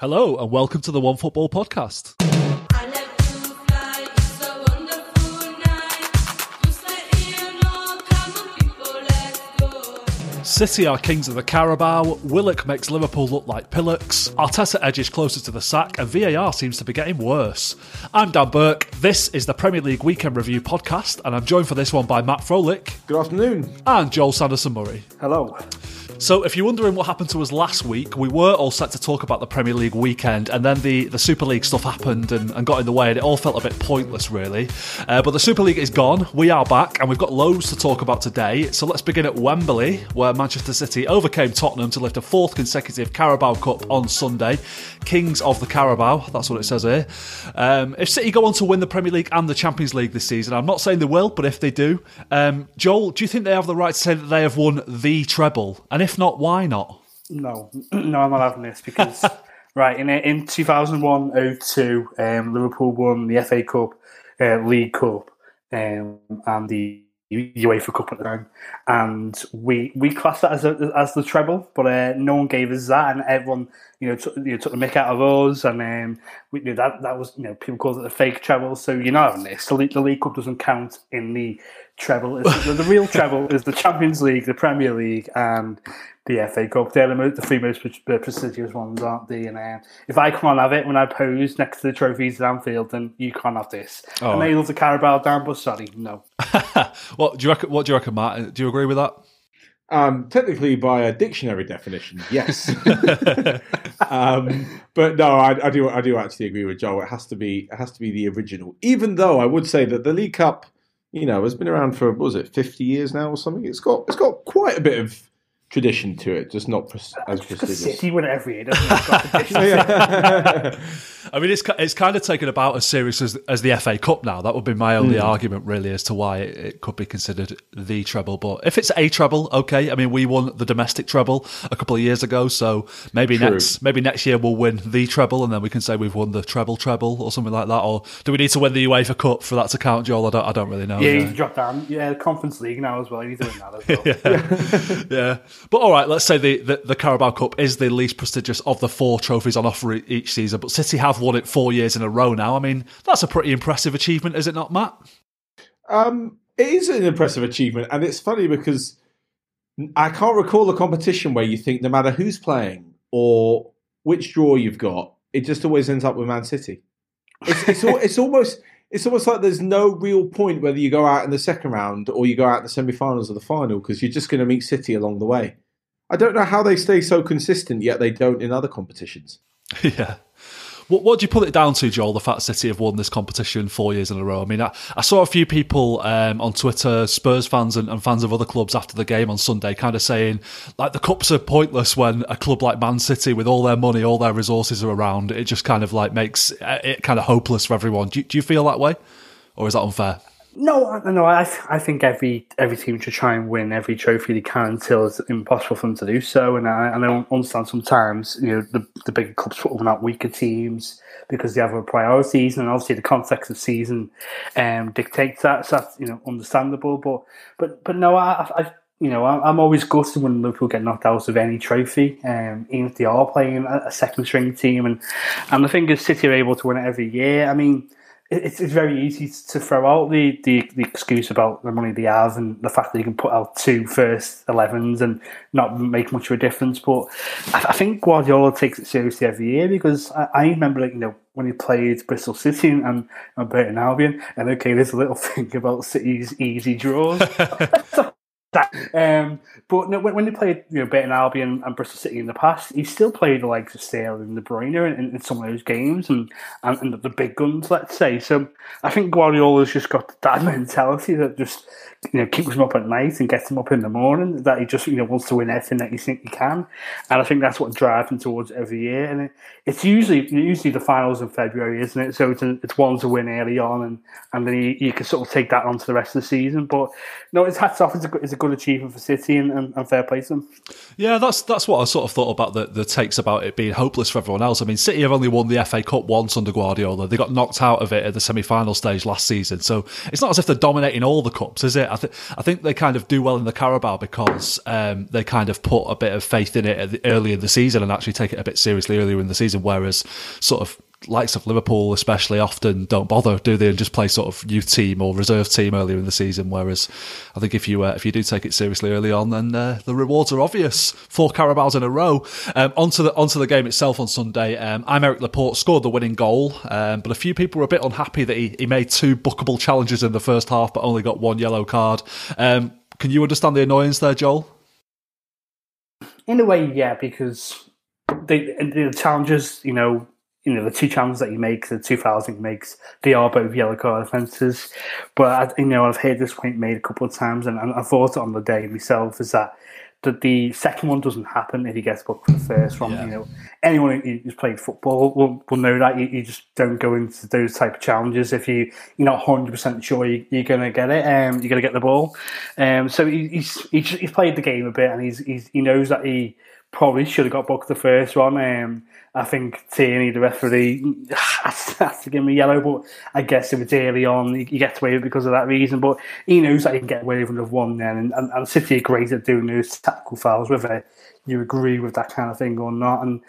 Hello, and welcome to the One Football Podcast. I love to fly, it's a wonderful night. Just let me know, come on people, let's go. City are kings of the Carabao, Willock makes Liverpool look like pillocks, Arteta edges closer to the sack, and VAR seems to be getting worse. I'm Dan Burke, this is the Premier League Weekend Review podcast, and I'm joined for this one by Matt Frohlich Good afternoon. and Joel Sanderson Murray. Hello. So, if you're wondering what happened to us last week, we were all set to talk about the Premier League weekend, and then the, the Super League stuff happened and, and got in the way, and it all felt a bit pointless, really. Uh, but the Super League is gone. We are back, and we've got loads to talk about today. So, let's begin at Wembley, where Manchester City overcame Tottenham to lift a fourth consecutive Carabao Cup on Sunday. Kings of the Carabao, that's what it says here. Um, if City go on to win the Premier League and the Champions League this season, I'm not saying they will, but if they do, um, Joel, do you think they have the right to say that they have won the treble? And if not, why not? No, no, I'm not having this because right in in 2001-02, um, Liverpool won the FA Cup, uh, League Cup, um, and the UEFA Cup at the time, and we we classed that as a, as the treble, but uh, no one gave us that, and everyone you know took, you know, took the mick out of us, and um, we you know, that that was you know people called it the fake treble. So you're not having this. The, League- the League Cup doesn't count in the treble. It's, the, the real treble is the Champions League, the Premier League, and the FA Cup. They're the, mo- the three most pre- uh, prestigious ones, aren't they? And uh, if I can't have it when I pose next to the trophies at Anfield, then you can't have this. Oh. and they love the Carabao down, but sorry, no. what do you reckon? What do you reckon, Matt? Do you agree with that? Um, technically, by a dictionary definition, yes. um, but no, I, I do. I do actually agree with Joel. It has to be. It has to be the original. Even though I would say that the League Cup, you know, has been around for what was it fifty years now or something. It's got. It's got quite a bit of tradition to it, just not pres- as prestigious. City win it every year, doesn't it? I mean, it's it's kind of taken about as serious as, as the FA Cup now. That would be my only hmm. argument, really, as to why it, it could be considered the treble. But if it's a treble, okay. I mean, we won the domestic treble a couple of years ago, so maybe True. next maybe next year we'll win the treble, and then we can say we've won the treble treble or something like that. Or do we need to win the UEFA Cup for that to count, Joel? I don't I don't really know. Yeah, Yeah. he's dropped down. Yeah, Conference League now as well. He's doing that as well. yeah. But all right, let's say the, the, the Carabao Cup is the least prestigious of the four trophies on offer each season, but City have won it four years in a row now. I mean, that's a pretty impressive achievement, is it not, Matt? Um, it is an impressive achievement, and it's funny because I can't recall a competition where you think no matter who's playing or which draw you've got, it just always ends up with Man City. It's it's, it's almost it's almost like there's no real point whether you go out in the second round or you go out in the semi-finals or the final because you're just going to meet City along the way. I don't know how they stay so consistent yet they don't in other competitions. yeah. What, what do you put it down to, Joel? The fact City have won this competition four years in a row. I mean, I, I saw a few people um, on Twitter, Spurs fans and, and fans of other clubs after the game on Sunday, kind of saying like the cups are pointless when a club like Man City, with all their money, all their resources are around. It just kind of like makes it kind of hopeless for everyone. Do do you feel that way, or is that unfair? No, no, I, I think every every team should try and win every trophy they can until it's impossible for them to do so. And I, and I understand sometimes you know the the bigger clubs put out weaker teams because they have other priorities, and obviously the context of season um, dictates that. So that's you know understandable. But but but no, I. I you know, I'm always gutted when Liverpool get knocked out of any trophy, um, even if they are playing a, second string team. And and the thing is, City are able to win it every year. I mean, it's, it's very easy to throw out the, the, the excuse about the money they have and the fact that you can put out two first 11s and not make much of a difference. But I, I think Guardiola takes it seriously every year because I, I remember, like, you know, when he played Bristol City and, and Burton Albion, and okay, there's a little thing about City's easy draws. Um, but no, when, when they played, you know, Burton Albion and Bristol City in the past, he still played the likes of Sterling and De Bruyne in, in some of those games and, and, and the big guns, let's say. So I think Guardiola's just got that mentality that just, you know, keeps him up at night and gets him up in the morning, that he just, you know, wants to win everything that he think he can. And I think that's what drives him towards every year. And it, it's usually usually the finals in February, isn't it? So it's, a, it's one to win early on and, and then you, you can sort of take that on to the rest of the season. But no, it's hats off. It's a, it's a good achievement for City and, and, and fair play to them. Yeah, that's that's what I sort of thought about the, the takes about it being hopeless for everyone else. I mean, City have only won the FA Cup once under Guardiola. They got knocked out of it at the semi final stage last season. So it's not as if they're dominating all the cups, is it? I, th- I think they kind of do well in the Carabao because um, they kind of put a bit of faith in it early in the season and actually take it a bit seriously earlier in the season, whereas sort of likes of Liverpool especially often don't bother, do they, and just play sort of youth team or reserve team earlier in the season. Whereas I think if you uh, if you do take it seriously early on, then uh, the rewards are obvious. Four Carabaos in a row. Um, onto the onto the game itself on Sunday. Um, Aymeric Laporte scored the winning goal, um, but a few people were a bit unhappy that he, he made two bookable challenges in the first half, but only got one yellow card. Um, can you understand the annoyance there, Joel? In a way, yeah, because the, the challenges, you know, you know, the two challenges that he makes, the two fouls he makes, they are both yellow card offences. But I, you know, I've heard this point made a couple of times, and, and I thought on the day myself is that that the second one doesn't happen if he gets booked for the first one. Yeah. You know, anyone who's played football will, will know that you, you just don't go into those type of challenges if you you're not hundred percent sure you, you're going to get it. Um, you're going to get the ball. Um, so he, he's he's he's played the game a bit, and he's, he's he knows that he probably should have got booked the first one. Um, I think Tierney, the referee, has, to give him a yellow, but I guess if it's early on, he, gets away with it because of that reason. But he knows that he can get away with it with one then, and, and, and City are great at doing those tactical fouls, whether you agree with that kind of thing or not. And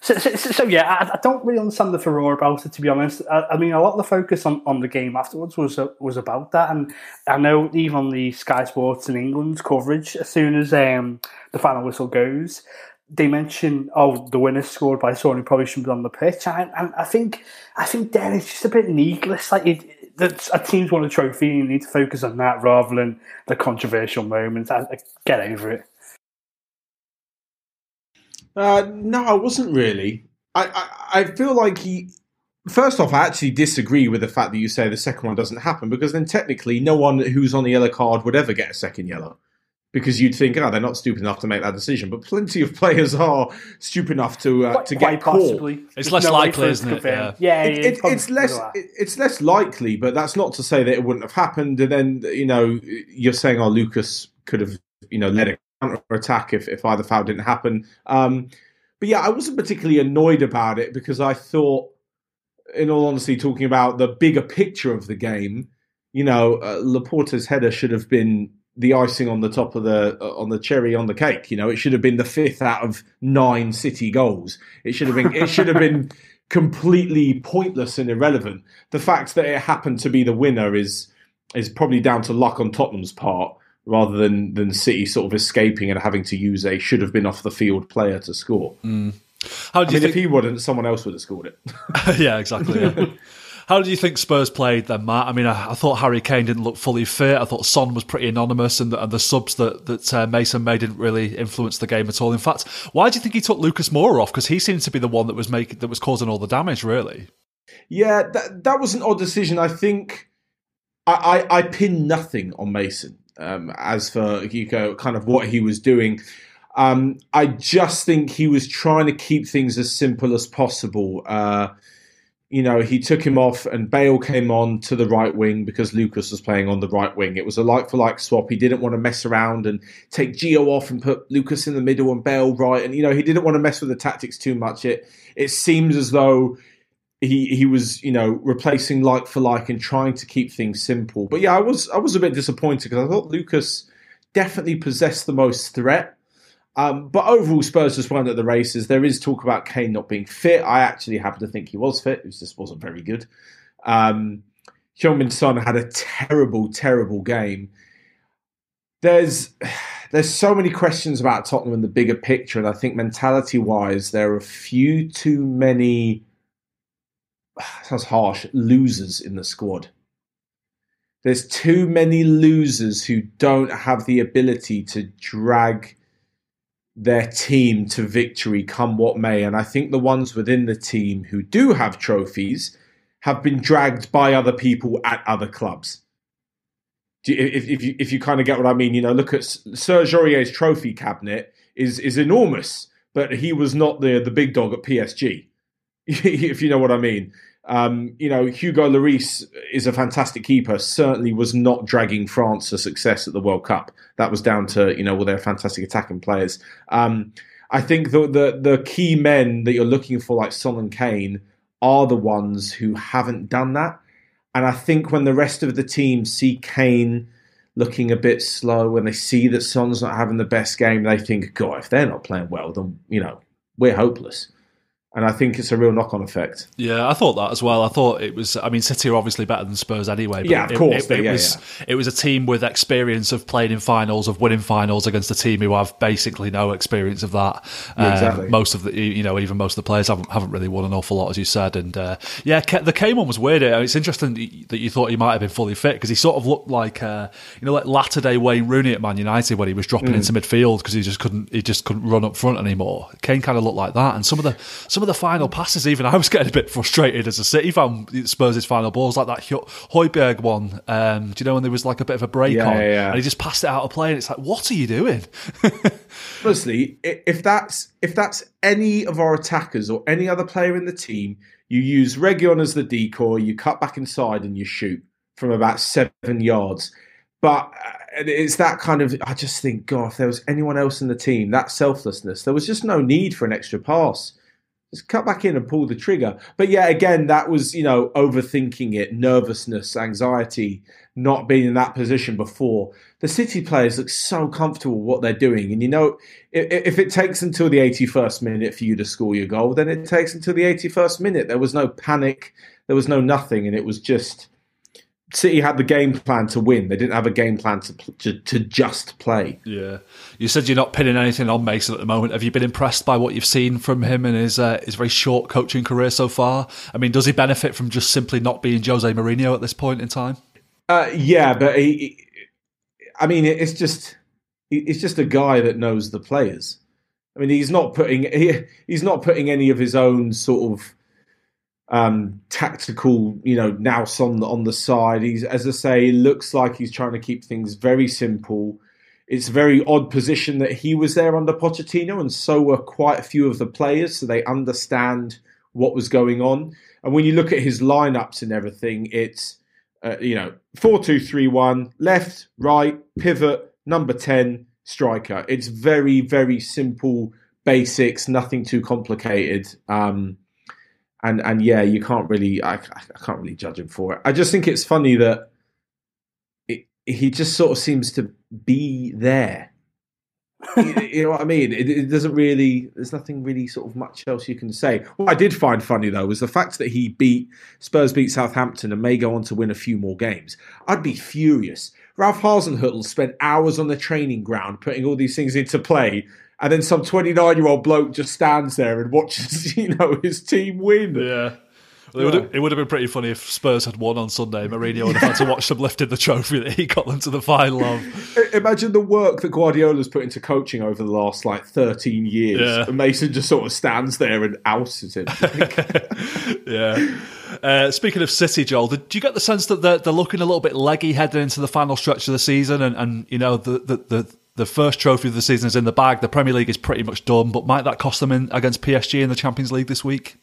so, so, so, so yeah, I, I don't really understand the furore about it, to be honest. I, I mean, a lot of the focus on, on the game afterwards was uh, was about that, and I know even on the Sky Sports in England's coverage, as soon as um, the final whistle goes, they mention, oh, the winner scored by someone who probably shouldn't be on the pitch, and, and I think I think there it's just a bit needless. Like it, that a team's won a trophy, and you need to focus on that rather than the controversial moments. I, I get over it. Uh, no, I wasn't really. I, I, I feel like he. First off, I actually disagree with the fact that you say the second one doesn't happen because then technically no one who's on the yellow card would ever get a second yellow. Because you'd think, oh, they're not stupid enough to make that decision, but plenty of players are stupid enough to uh, to Quite get caught. possibly. It's There's less no likely, isn't it? confirm. Yeah. Yeah, It, it, probably it's less because of that. it- it's less likely, but that's not to say that it wouldn't have happened. And then you know you're saying, oh, Lucas could have you know led a counter attack if if either foul didn't happen. Um, but yeah, I wasn't particularly annoyed about it because I thought, in all honesty, talking about the bigger picture of the game, you know, uh, Laporte's header should have been the icing on the top of the uh, on the cherry on the cake. You know, it should have been the fifth out of nine City goals. It should have been. It should have been completely pointless and irrelevant. The fact that it happened to be the winner is is probably down to luck on Tottenham's part rather than than City sort of escaping and having to use a should have been off the field player to score. How do I you mean, think? if he wouldn't, someone else would have scored it. yeah, exactly. Yeah. How do you think Spurs played then, Matt? I mean, I, I thought Harry Kane didn't look fully fit. I thought Son was pretty anonymous, and the, and the subs that that uh, Mason made didn't really influence the game at all. In fact, why do you think he took Lucas Moura off? Because he seemed to be the one that was making that was causing all the damage. Really, Yeah, that that was an odd decision. I think I I, I pin nothing on Mason um, as for know, kind of what he was doing. Um, I just think he was trying to keep things as simple as possible. Uh, you know, he took him off, and Bale came on to the right wing because Lucas was playing on the right wing. It was a like for like swap. He didn't want to mess around and take Gio off and put Lucas in the middle and Bale right. And you know, he didn't want to mess with the tactics too much. It it seems as though he he was you know replacing like for like and trying to keep things simple. But yeah, I was I was a bit disappointed because I thought Lucas definitely possessed the most threat. Um, but overall, Spurs just weren't at the races. There is talk about Kane not being fit. I actually happen to think he was fit. It just wasn't very good. Um, Heung-min Son had a terrible, terrible game. There's there's so many questions about Tottenham and the bigger picture, and I think mentality wise, there are a few too many sounds harsh losers in the squad. There's too many losers who don't have the ability to drag their team to victory come what may. And I think the ones within the team who do have trophies have been dragged by other people at other clubs. You, if, if you if you kind of get what I mean, you know, look at Serge Aurier's trophy cabinet is is enormous, but he was not the the big dog at PSG. if you know what I mean. Um, you know, Hugo Lloris is a fantastic keeper. Certainly was not dragging France to success at the World Cup. That was down to you know, well, they're fantastic attacking players. Um, I think the, the the key men that you're looking for, like Son and Kane, are the ones who haven't done that. And I think when the rest of the team see Kane looking a bit slow, when they see that Son's not having the best game, they think, God, if they're not playing well, then you know we're hopeless. And I think it's a real knock-on effect. Yeah, I thought that as well. I thought it was. I mean, City are obviously better than Spurs anyway. But Yeah, of it, course It, it yeah, was. It was a team with experience of playing in finals, of winning finals against a team who have basically no experience of that. Yeah, Um, exactly. most of the, you know, even most of the players haven't haven't really won an awful lot, as you said. And uh, yeah, the Kane one was weird. It's interesting that you thought he might have been fully fit because he sort of looked like, uh, you know, like latter day Wayne Rooney at Man United when he was Mm. dropping into midfield because he just couldn't he just couldn't run up front anymore. Kane kind of looked like that, and some of the some of the final passes, even I was getting a bit frustrated as a City fan. Spurs' final balls like that Højbjerg one. Um, do you know when there was like a bit of a break Yeah, on, yeah, yeah. and he just passed it out of play, and it's like, what are you doing? Honestly, if that's if that's any of our attackers or any other player in the team, you use Reguilón as the decoy, you cut back inside and you shoot from about seven yards. But uh, it's that kind of. I just think, God, if there was anyone else in the team, that selflessness, there was just no need for an extra pass. Just cut back in and pull the trigger. But yeah, again, that was you know overthinking it, nervousness, anxiety, not being in that position before. The City players look so comfortable what they're doing, and you know if, if it takes until the 81st minute for you to score your goal, then it takes until the 81st minute. There was no panic, there was no nothing, and it was just City had the game plan to win. They didn't have a game plan to to, to just play. Yeah, you said you're not pinning anything on Mason at the moment. Have you been impressed by what you've seen from him in his uh, his very short coaching career so far? I mean, does he benefit from just simply not being Jose Mourinho at this point in time? Uh, yeah, but he, he- I mean, it's just he's just a guy that knows the players. I mean, he's not putting he, he's not putting any of his own sort of um, tactical, you know, nous on the on the side. He's, as I say, looks like he's trying to keep things very simple. It's a very odd position that he was there under Pochettino, and so were quite a few of the players, so they understand what was going on. And when you look at his lineups and everything, it's uh, you know four two three one, left, right, pivot, number ten, striker. It's very very simple basics, nothing too complicated. Um, and and yeah, you can't really I, I can't really judge him for it. I just think it's funny that it, he just sort of seems to be there. you, you know what I mean? It, it doesn't really. There's nothing really sort of much else you can say. What I did find funny though was the fact that he beat Spurs beat Southampton and may go on to win a few more games. I'd be furious. Ralph Hasenhüttl spent hours on the training ground putting all these things into play, and then some 29 year old bloke just stands there and watches, you know, his team win. Yeah. Well, it, would have, it would have been pretty funny if Spurs had won on Sunday. Mourinho would have had to watch them lifting the trophy that he got them to the final of. Imagine the work that Guardiola's put into coaching over the last like 13 years. Yeah. And Mason just sort of stands there and outs him. yeah. Uh, speaking of City, Joel, did you get the sense that they're, they're looking a little bit leggy heading into the final stretch of the season? And, and you know, the, the, the, the first trophy of the season is in the bag. The Premier League is pretty much done, but might that cost them in against PSG in the Champions League this week?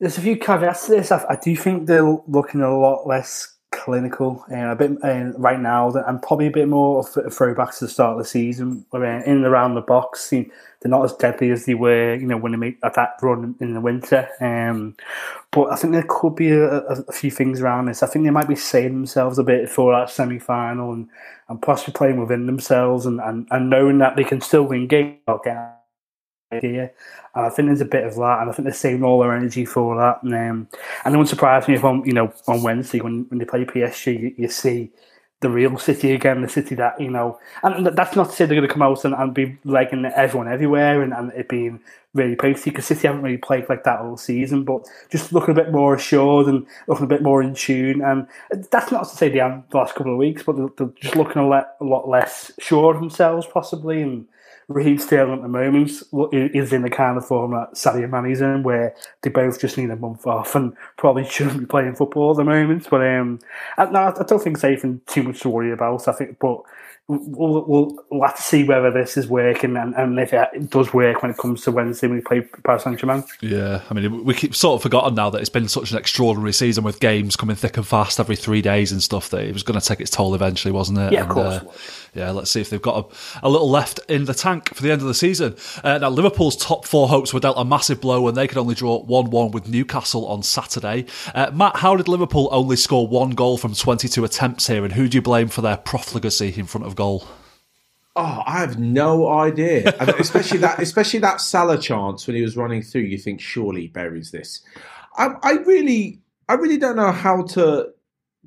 There's a few caveats to this. I, I do think they're looking a lot less clinical and a bit uh, right now, and probably a bit more of a throwback to the start of the season. I mean, in and around the box, they're not as deadly as they were, you know, when they make that run in the winter. Um, but I think there could be a, a, few things around this. I think they might be saving themselves a bit for that semi final and, and possibly playing within themselves and, and, and knowing that they can still win games. idea. And I think there's a bit of that, and I think they're saving all their energy for that. And, um, and it won't surprise me if on you know on Wednesday when, when they play PSG, you, you see the real City again, the City that you know. And that's not to say they're going to come out and, and be liking everyone everywhere and, and it being really pacey because City haven't really played like that all season, but just looking a bit more assured and looking a bit more in tune. And that's not to say they haven't the last couple of weeks, but they're, they're just looking a, le- a lot less sure of themselves, possibly. And Raheem Sterling at the moment is in the kind of form that Sadio Mane's in, where they both just need a month off and probably shouldn't be playing football at the moment. But um, I, no, I don't think it's anything too much to worry about. I think, but we'll, we'll, we'll have to see whether this is working and, and if it does work when it comes to Wednesday when we play Paris Saint Germain. Yeah, I mean, we keep sort of forgotten now that it's been such an extraordinary season with games coming thick and fast every three days and stuff. That it was going to take its toll eventually, wasn't it? Yeah, of course uh, yeah, let's see if they've got a, a little left in the tank for the end of the season. Uh, now, Liverpool's top four hopes were dealt a massive blow when they could only draw 1 1 with Newcastle on Saturday. Uh, Matt, how did Liverpool only score one goal from 22 attempts here, and who do you blame for their profligacy in front of goal? Oh, I have no idea. Especially that, especially that Salah chance when he was running through. You think surely he buries this. I, I really, I really don't know how to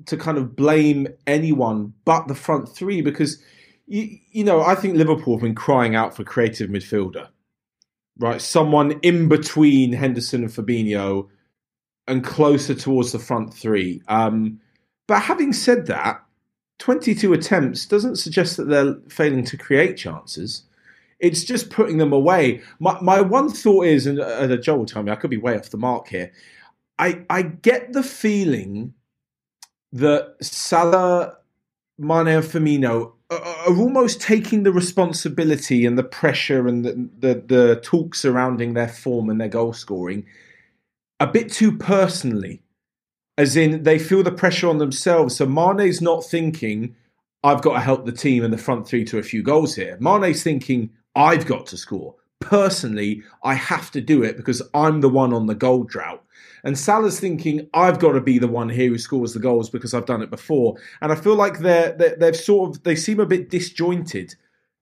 to kind of blame anyone but the front three because you, you know I think Liverpool have been crying out for creative midfielder, right? Someone in between Henderson and Fabinho, and closer towards the front three. Um, but having said that, 22 attempts doesn't suggest that they're failing to create chances. It's just putting them away. My, my one thought is, and uh, Joel will tell me, I could be way off the mark here. I, I get the feeling that Salah, Mane, and Firmino are, are almost taking the responsibility and the pressure and the, the, the talk surrounding their form and their goal scoring a bit too personally as in they feel the pressure on themselves. So Mane's not thinking, I've got to help the team and the front three to a few goals here. Mane's thinking, I've got to score. Personally, I have to do it because I'm the one on the goal drought. And Salah's thinking, I've got to be the one here who scores the goals because I've done it before. And I feel like they're, they're they've sort of they seem a bit disjointed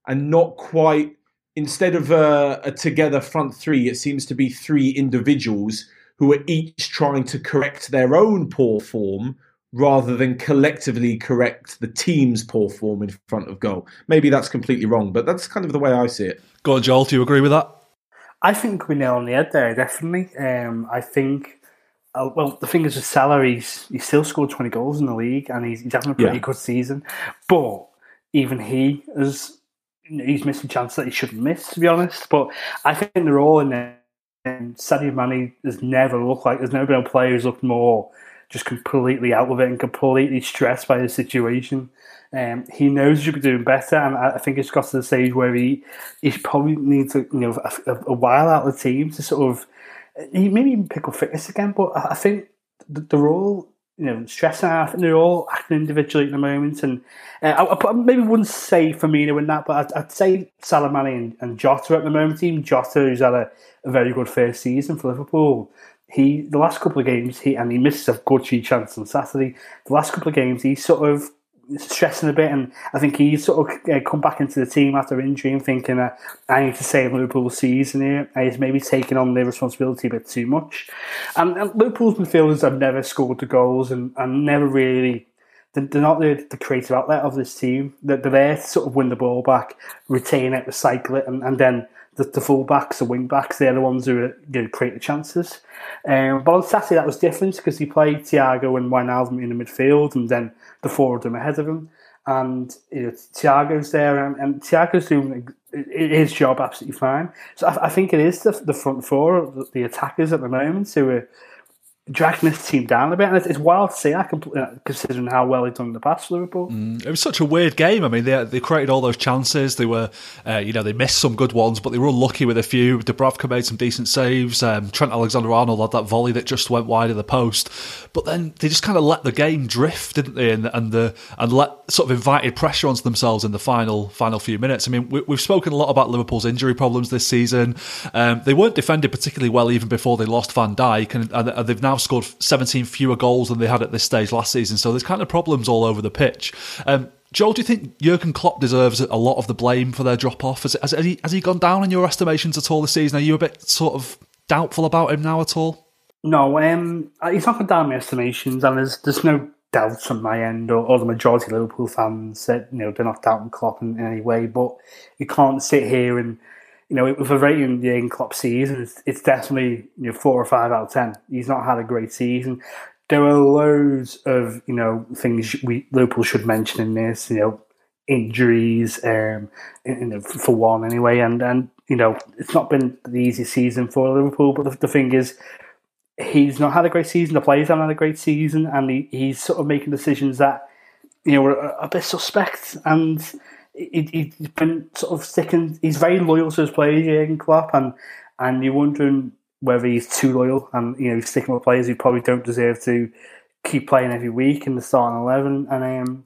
and not quite. Instead of a, a together front three, it seems to be three individuals who are each trying to correct their own poor form rather than collectively correct the team's poor form in front of goal. Maybe that's completely wrong, but that's kind of the way I see it. Go on, Joel, do you agree with that? I think we nail on the head there, definitely. Um, I think, uh, well, the thing is with Salah, he's, he still scored 20 goals in the league and he's, he's having a pretty Yeah. good season. But even he has, he's missing chances that he shouldn't miss, to be honest. But I think they're all in there. And Sadio Mane has never looked like, there's never been a player who's looked more just completely out of it and completely stressed by the situation. Um, he knows he should be doing better, and I think it's got to the stage where he he probably needs a, you know a, a while out of the team to sort of he maybe even pick up fitness again. But I I think the, they're all you know stressing out. Think they're all acting individually at the moment, and uh, I, I maybe wouldn't say Firmino in that, but I'd, I'd say Salah Mane and, and Jota at the moment. Even Jota, who's had a, a very good first season for Liverpool. He the last couple of games he and he misses a good few chances on Saturday. The last couple of games he sort of stressing a bit, and I think he's sort of uh, come back into the team after injury and thinking that I need to save Liverpool's season here. And he's maybe taking on the responsibility a bit too much. And, and Liverpool's midfielders have never scored the goals and, and never really. They're they're not the, the creative outlet of this team. They're, they're there to sort of win the ball back, retain it, recycle it, and, and then the, the full backs, the wing backs, they're the ones who are, create the chances. Um, but on Saturday that was different because he played Thiago and Wijnaldum in the midfield, and then the four of them ahead of him. And you know, Thiago's there, and, and Thiago's doing his job absolutely fine. So I, I think it is the, the front four, the, the attackers at the moment, who are dragging this team down a bit. And it's, it's wild to see that, uh, considering how well they've done in the past, for Liverpool. It was such a weird game. I mean, they they created all those chances. They were, uh, you know, they missed some good ones, but they were unlucky with a few. Dubravka made some decent saves. Um, Trent Alexander-Arnold had that volley that just went wide of the post. But then they just kind of let the game drift, didn't they? And and the and let sort of invited pressure onto themselves in the final final few minutes. I mean, we, we've spoken a lot about Liverpool's injury problems this season. Um, they weren't defended particularly well even before they lost Van Dijk, and, and they've now scored 17 fewer goals than they had at this stage last season. So there's kind of problems all over the pitch. Um, Joel, do you think Jurgen Klopp deserves a lot of the blame for their drop off? Has, has, has, he, has he gone down in your estimations at all this season? Are you a bit sort of doubtful about him now at all? No, um, he's not gone down my estimations, and there's there's no doubt on my end or, or the majority of Liverpool fans that you know they're not doubting Klopp in, in any way. But you can't sit here and you know with a rating Jurgen Klopp season, it's, it's definitely you know four or five out of ten. He's not had a great season. There are loads of you know things we Liverpool should mention in this. You know injuries, um, you know, for one anyway, and and you know it's not been the easiest season for Liverpool. But the, the thing is he's not had a great season. The players haven't had a great season, and he, he's sort of making decisions that you know are a bit suspect. And he, he's been sort of sticking. He's very loyal to his players, Jurgen Klopp, and and you're wondering whether he's too loyal and you know he's sticking with players who probably don't deserve to keep playing every week in the starting eleven. And um,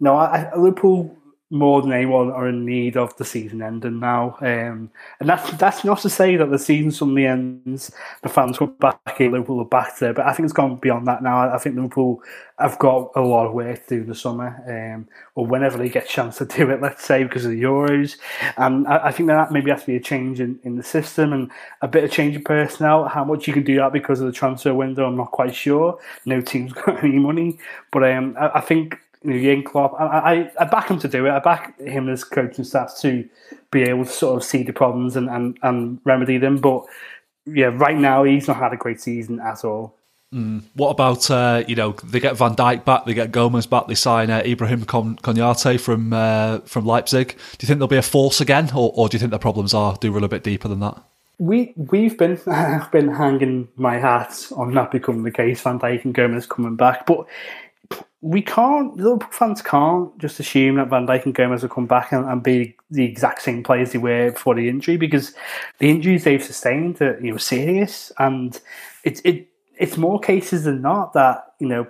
no, I, I, Liverpool more than anyone are in need of the season ending now. Um, and that's that's not to say that the season suddenly ends, the fans come back in, Liverpool are back there. But I think it's gone beyond that now. I think Liverpool have got a lot of work to do in the summer, um, or whenever they get a chance to do it, let's say, because of the Euros. And I, I think that maybe has to be a change in, in the system and a bit of change in personnel. How much you can do that because of the transfer window, I'm not quite sure. No team's got any money. But um, I, I think Jurgen Klopp, I, I, I back him to do it. I back him as coaching staff to be able to sort of see the problems and, and, and remedy them. But yeah, right now he's not had a great season at all. What about uh, you know they get Van Dijk back, they get Gomez back, they sign uh, Ibrahim Kon- Konaté from uh, from Leipzig. Do you think there'll be a force again, or, or do you think the problems are do run a bit deeper than that? We we've been been hanging my hat on that becoming the case. Van Dijk and Gomez coming back, but we can't. Liverpool fans can't just assume that Van Dijk and Gomez will come back and, and be the exact same players they were before the injury because the injuries they've sustained are you know serious, and it's it it's more cases than not that you know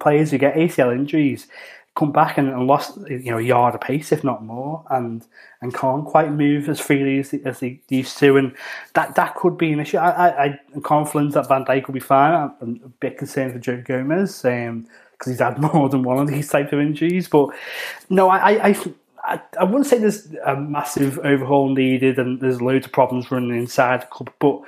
players who get ACL injuries come back and, and lost you know a yard of pace, if not more, and and can't quite move as freely as they, as they used to, and that that could be an issue. I, I, I'm confident that Van Dijk will be fine. I'm, I'm a bit concerned for Joe Gomez um, because he's had more than one of these type of injuries. But no, I, I, I I, wouldn't say there's a massive overhaul needed and there's loads of problems running inside the club, but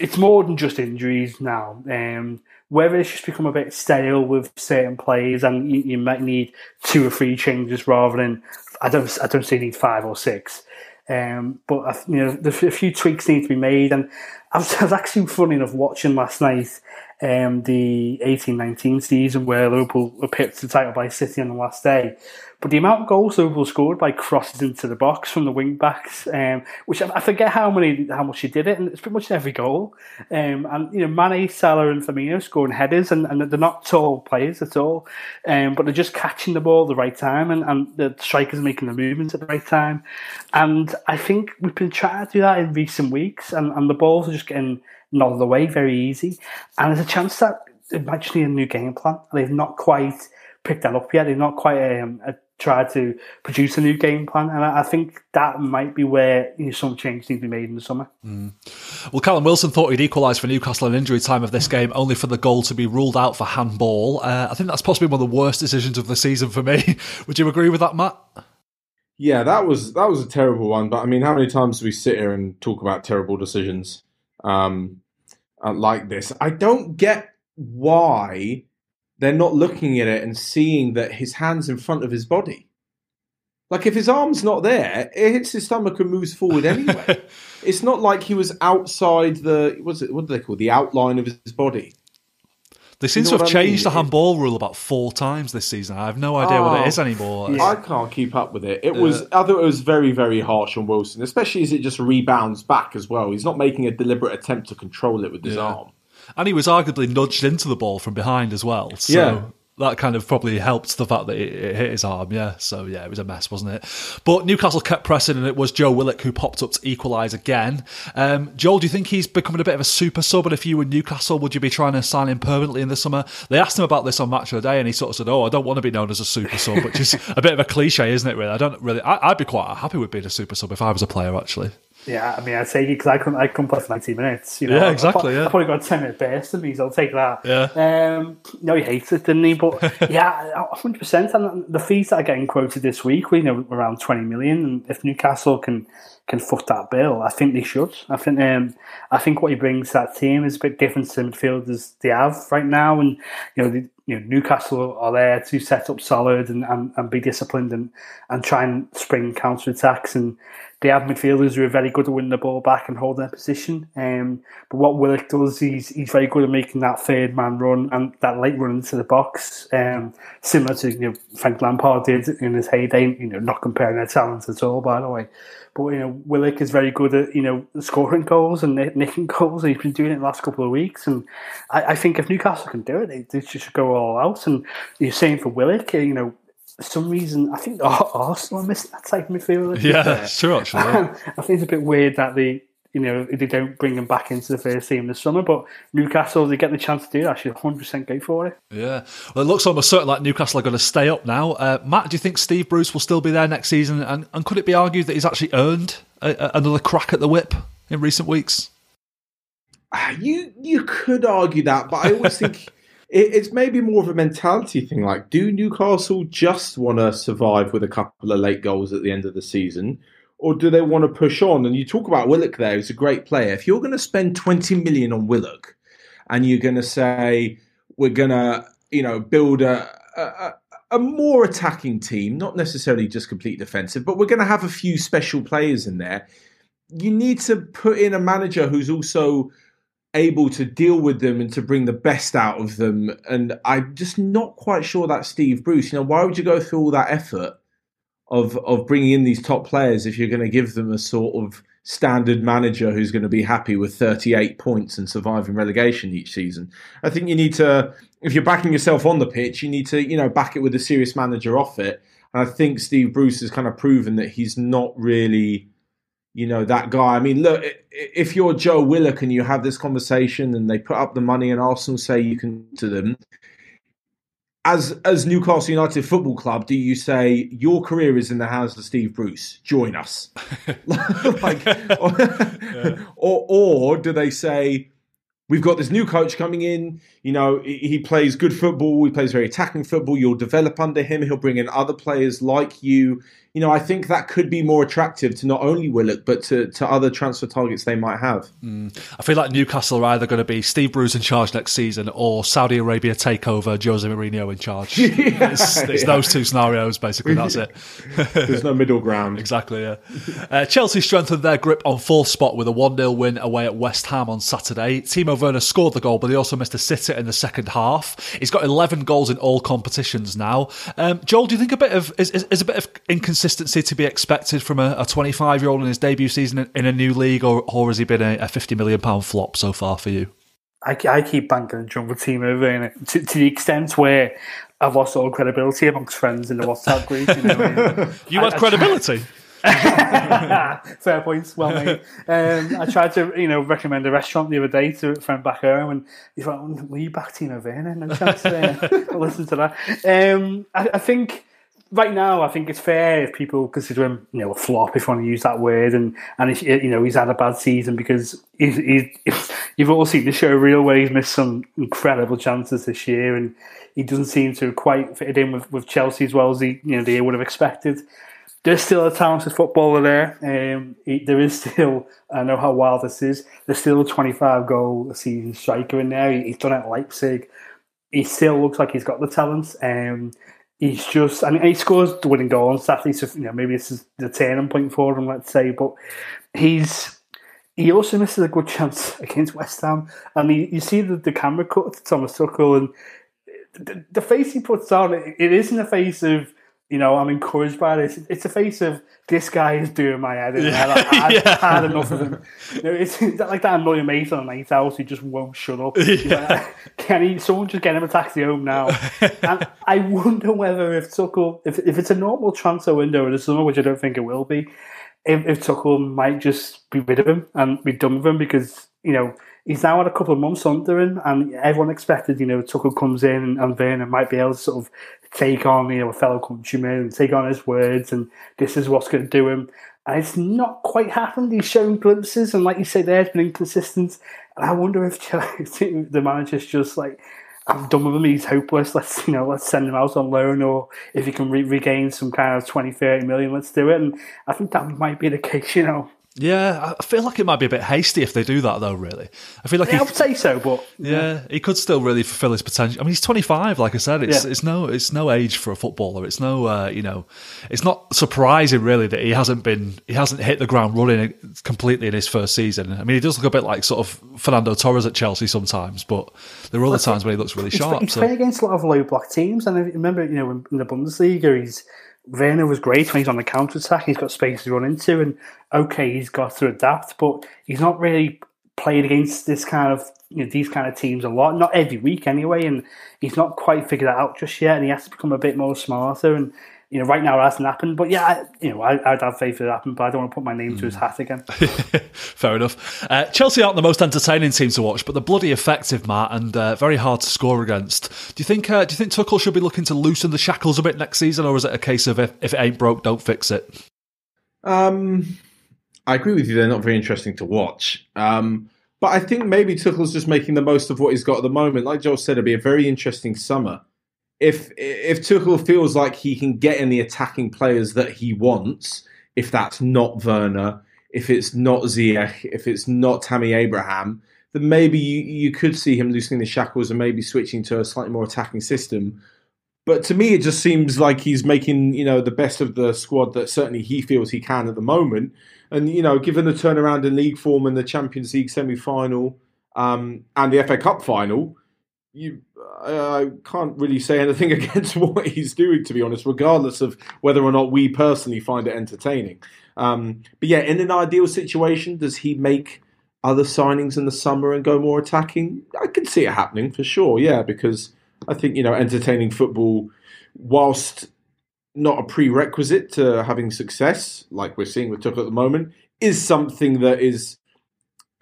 it's more than just injuries now. Um, whether it's just become a bit stale with certain players and you, you might need two or three changes rather than I don't I don't say need five or six. Um, but you know, a few tweaks need to be made, and I was, I was actually funny enough watching last night um, the 18-19 season where Liverpool were picked to the title by City on the last day. But the amount of goals Liverpool scored by crosses into the box from the wing backs, um, which I, I forget how many how much he did it, and it's pretty much every goal. Um, and you know, Mane, Salah, and Firmino scoring headers, and, and they're not tall players at all, um, but they're just catching the ball at the right time, and, and the strikers making the movements at the right time. And I think we've been trying to do that in recent weeks, and, and the balls are just getting nodded way, very easy. And there's a chance that it might just need a new game plan. They've not quite picked that up yet. They've not quite um, uh, tried to produce a new game plan, and I, I think that might be where you know, some change need to be made in the summer. Well, Callum Wilson thought he'd equalise for Newcastle in injury time of this game, only for the goal to be ruled out for handball. Uh, I think that's possibly one of the worst decisions of the season for me. Would you agree with that, Matt? Yeah, that was that was a terrible one. But I mean, how many times do we sit here and talk about terrible decisions um, uh, like this? I don't get why they're not looking at it and seeing that his hands in front of his body. Like if his arm's not there, it hits his stomach and moves forward anyway. it's not like he was outside the what's it? What do they call it? the outline of his body? They seem know to have what I mean? changed the handball rule about four times this season. I have no idea what it Oh, anymore. yeah. I can't keep up with it. It was I thought it was very very harsh on Wilson, especially as it just rebounds back as well. He's not making a deliberate attempt to control it with his Yeah. arm. And he was arguably nudged into the ball from behind as well. So Yeah. That kind of probably helped the fact that it, it hit his arm. Yeah. So yeah, it was a mess, wasn't it? But Newcastle kept pressing, and it was Joe Willock who popped up to equalise again. Um, Joel, do you think he's becoming a bit of a super sub? And if you were Newcastle, would you be trying to sign him permanently in the summer? They asked him about this on Match of the Day, and he sort of said, "Oh, I don't want to be known as a super sub," which is a bit of a cliche, isn't it? Really, I don't really. I, I'd be quite happy with being a super sub if I was a player, actually. Yeah, I mean, I'd say because I couldn't, I couldn't play for 90 minutes. You know, Yeah, I- I exactly, yeah. I probably got a 10 minute burst of me, so I'll take that. Yeah. Um, no, he hates it, didn't he? But yeah, 100%. And the fees that are getting quoted this week we you know, around 20 million. And if Newcastle can can foot that bill, I think they should. I think um, I think what he brings to that team is a bit different to the midfielders they have right now. And, you know, the, you know, Newcastle are there to set up solid and, and, and be disciplined and, and try and spring counter attacks. And they have midfielders who are very good at winning the ball back and holding their position. Um, but what Willock does, he's he's very good at making that third man run and that late run into the box, um, similar to you know Frank Lampard did in his heyday. You know, not comparing their talents at all, by the way. But you know, Willock is very good at you know scoring goals and nicking goals. And he's been doing it the last couple of weeks, and I, I think if Newcastle can do it, they, they should go all out. And you're saying for Willock, you know, for some reason, I think Ar- Arsenal are missing that type of midfielder. Yeah, sure, actually. yeah. I think it's a bit weird that they, you know, they don't bring him back into the first team this summer. But Newcastle, they get the chance to do that. Should 100% go for it. Yeah. Well, it looks almost certain like Newcastle are going to stay up now. Uh, Matt, do you think Steve Bruce will still be there next season? And, and could it be argued that he's actually earned a, a, another crack at the whip in recent weeks? Ah, You you could argue that, but I always think it, it's maybe more of a mentality thing. Like, do Newcastle just want to survive with a couple of late goals at the end of the season, or do they want to push on? And you talk about Willock there; he's a great player. If you're going to spend twenty million on Willock, and you're going to say we're going to, you know, build a a- a more attacking team, not necessarily just complete defensive, but we're going to have a few special players in there. You need to put in a manager who's also able to deal with them and to bring the best out of them. And I'm just not quite sure that Steve Bruce. You know, why would you go through all that effort of of bringing in these top players if you're going to give them a sort of standard manager who's going to be happy with 38 points and surviving relegation each season? I think you need to, if you're backing yourself on the pitch, you need to, you know, back it with a serious manager off it. And I think Steve Bruce has kind of proven that he's not really you know that guy. I mean, look, if you're Joe Willock and you have this conversation and they put up the money and Arsenal say you can to them, as as Newcastle United Football Club, do you say your career is in the hands of Steve Bruce? Join us, like, or, or or do they say? We've got this new coach coming in. You know, he plays good football. He plays very attacking football. You'll develop under him. He'll bring in other players like you. You know, I think that could be more attractive to not only Willock but to, to other transfer targets they might have. I feel like Newcastle are either going to be Steve Bruce in charge next season or Saudi Arabia takeover, Jose Mourinho in charge. it's it's yeah. those two scenarios, basically. That's it. There's no middle ground. Exactly, yeah. Uh, Chelsea strengthened their grip on fourth spot with a 1 0 win away at West Ham on Saturday. Timo Werner scored the goal, but he also missed a sitter in the second half. He's got 11 goals in all competitions now. Um, Joel, do you think a bit of is, is, is a bit of inconsistency to be expected from a 25 year old in his debut season in, in a new league, or, or has he been a, a 50 million pound flop so far for you? I, I keep banking on John with Timo Werner to, to the extent where I've lost all credibility amongst friends in the WhatsApp group. You, know, You I- had I- credibility. Fair points, well made. Um, I tried to, you know, recommend a restaurant the other day to a friend back home, and he's like, "Oh, "Will you back Timo Werner?" No chance. Uh, listen to that. Um, I, I think right now, I think it's fair if people consider him, you know, a flop, if you want to use that word, and and if, you know he's had a bad season because he's, he's you've all seen the show real where he's missed some incredible chances this year, and he doesn't seem to have quite fit in with, with Chelsea as well as he you know they would have expected there's still a talented footballer there. Um, he, there is still, I know how wild this is, there's still a 25 goal season striker in there. He, he's done it at Leipzig. He still looks like he's got the talent. Um, he's just, I mean, he scores the winning goal on Saturday, so you know maybe this is the turning point for him, let's say. But he's he also misses a good chance against West Ham, and he, you see the, the camera cut to Thomas Tuchel, and the, the face he puts on, it, it isn't a face of you know I'm encouraged by this. It's a face of this guy is doing my head in. I've Yeah. Had enough of him. You know, it's, it's like that annoying mate on a night out who just won't shut up. He's like, Can he? Someone just get him a taxi home now. and I wonder whether if Tuchel, if if it's a normal transfer window in the summer, which I don't think it will be, if, if Tuchel might just be rid of him and be done with him because you know he's now had a couple of months under him, and everyone expected you know Tuchel comes in and, and Werner might be able to sort of take on you know a fellow countryman and take on his words, and this is what's going to do him. And it's not quite happened. He's shown glimpses, and like you say, there, it's been inconsistent. And I wonder if the manager's just like, I'm done with him. He's hopeless. Let's you know, let's send him out on loan, or if he can re- regain some kind of 20, 30 million, let's do it. And I think that might be the case. You know, Yeah, I feel like it might be a bit hasty if they do that, though. Really, I feel like yeah, I he, would say so, but yeah, he could still really fulfill his potential. I mean, he's twenty five. Like I said, it's Yeah. it's no it's no age for a footballer. It's no uh, you know, it's not surprising really that he hasn't been he hasn't hit the ground running completely in his first season. I mean, he does look a bit like sort of Fernando Torres at Chelsea sometimes, but there are other times when he looks really he's, sharp. he's So. playing against a lot of low block teams. And I remember, you know, in the Bundesliga, he's Werner was great when he's on the counter attack. He's got space to run into, and okay, he's got to adapt, but he's not really played against this kind of you know these kind of teams a lot, not every week anyway, and he's not quite figured that out just yet, and he has to become a bit more smarter. And you know, right now it hasn't happened, but yeah, I, you know, I, I'd have faith it happened, but I don't want to put my name to his hat again. Fair enough. Uh, Chelsea aren't the most entertaining team to watch, but they're bloody effective, Matt, and uh, very hard to score against. Do you think? Uh, do you think Tuchel should be looking to loosen the shackles a bit next season, or is it a case of if, if it ain't broke, don't fix it? Um, I agree with you. They're not very interesting to watch. Um, but I think maybe Tuchel's just making the most of what he's got at the moment. Like Joel said, it'll be a very interesting summer. If if Tuchel feels like he can get in the attacking players that he wants, if that's not Werner, if it's not Ziyech, if it's not Tammy Abraham, then maybe you, you could see him loosening the shackles and maybe switching to a slightly more attacking system. But to me, it just seems like he's making you know the best of the squad that certainly he feels he can at the moment. And you know, given the turnaround in league form and the Champions League semi-final um, and the FA Cup final, you I, can't really say anything against what he's doing, to be honest, regardless of whether or not we personally find it entertaining. Um, but yeah, in an ideal situation, does he make other signings in the summer and go more attacking? I can see it happening for sure. Yeah, because I think you know entertaining football, whilst not a prerequisite to having success, like we're seeing with Tuchel at the moment, is something that is,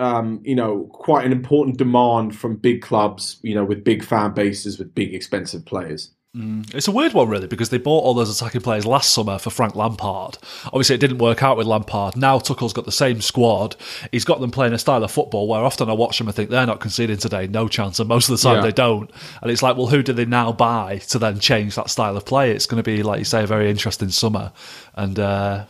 um, you know, quite an important demand from big clubs, you know, with big fan bases, with big expensive players. It's a weird one, really, because they bought all those attacking players last summer for Frank Lampard. Obviously, it didn't work out with Lampard. Now Tuchel's got the same squad. He's got them playing a style of football where often I watch them and think they're not conceding today, no chance, and most of the time Yeah. they don't. And it's like, well, who do they now buy to then change that style of play? It's going to be, like you say, a very interesting summer. And uh,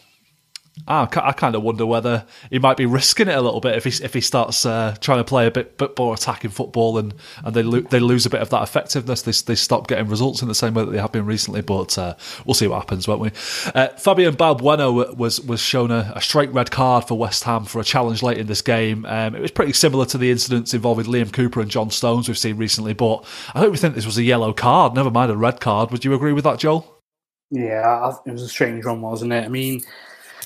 I, I kind of wonder whether he might be risking it a little bit if he if he starts uh, trying to play a bit, bit more attacking football and, and they lo- they lose a bit of that effectiveness. They they stop getting results in the same way that they have been recently. But uh, we'll see what happens, won't we? Uh, Fabian Balbuena was was shown a, a straight red card for West Ham for a challenge late in this game. Um, it was pretty similar to the incidents involving Liam Cooper and John Stones we've seen recently. But I don't think this was a yellow card. Never mind a red card. Would you agree with that, Joel? Yeah, it was a strange one, wasn't it? I mean,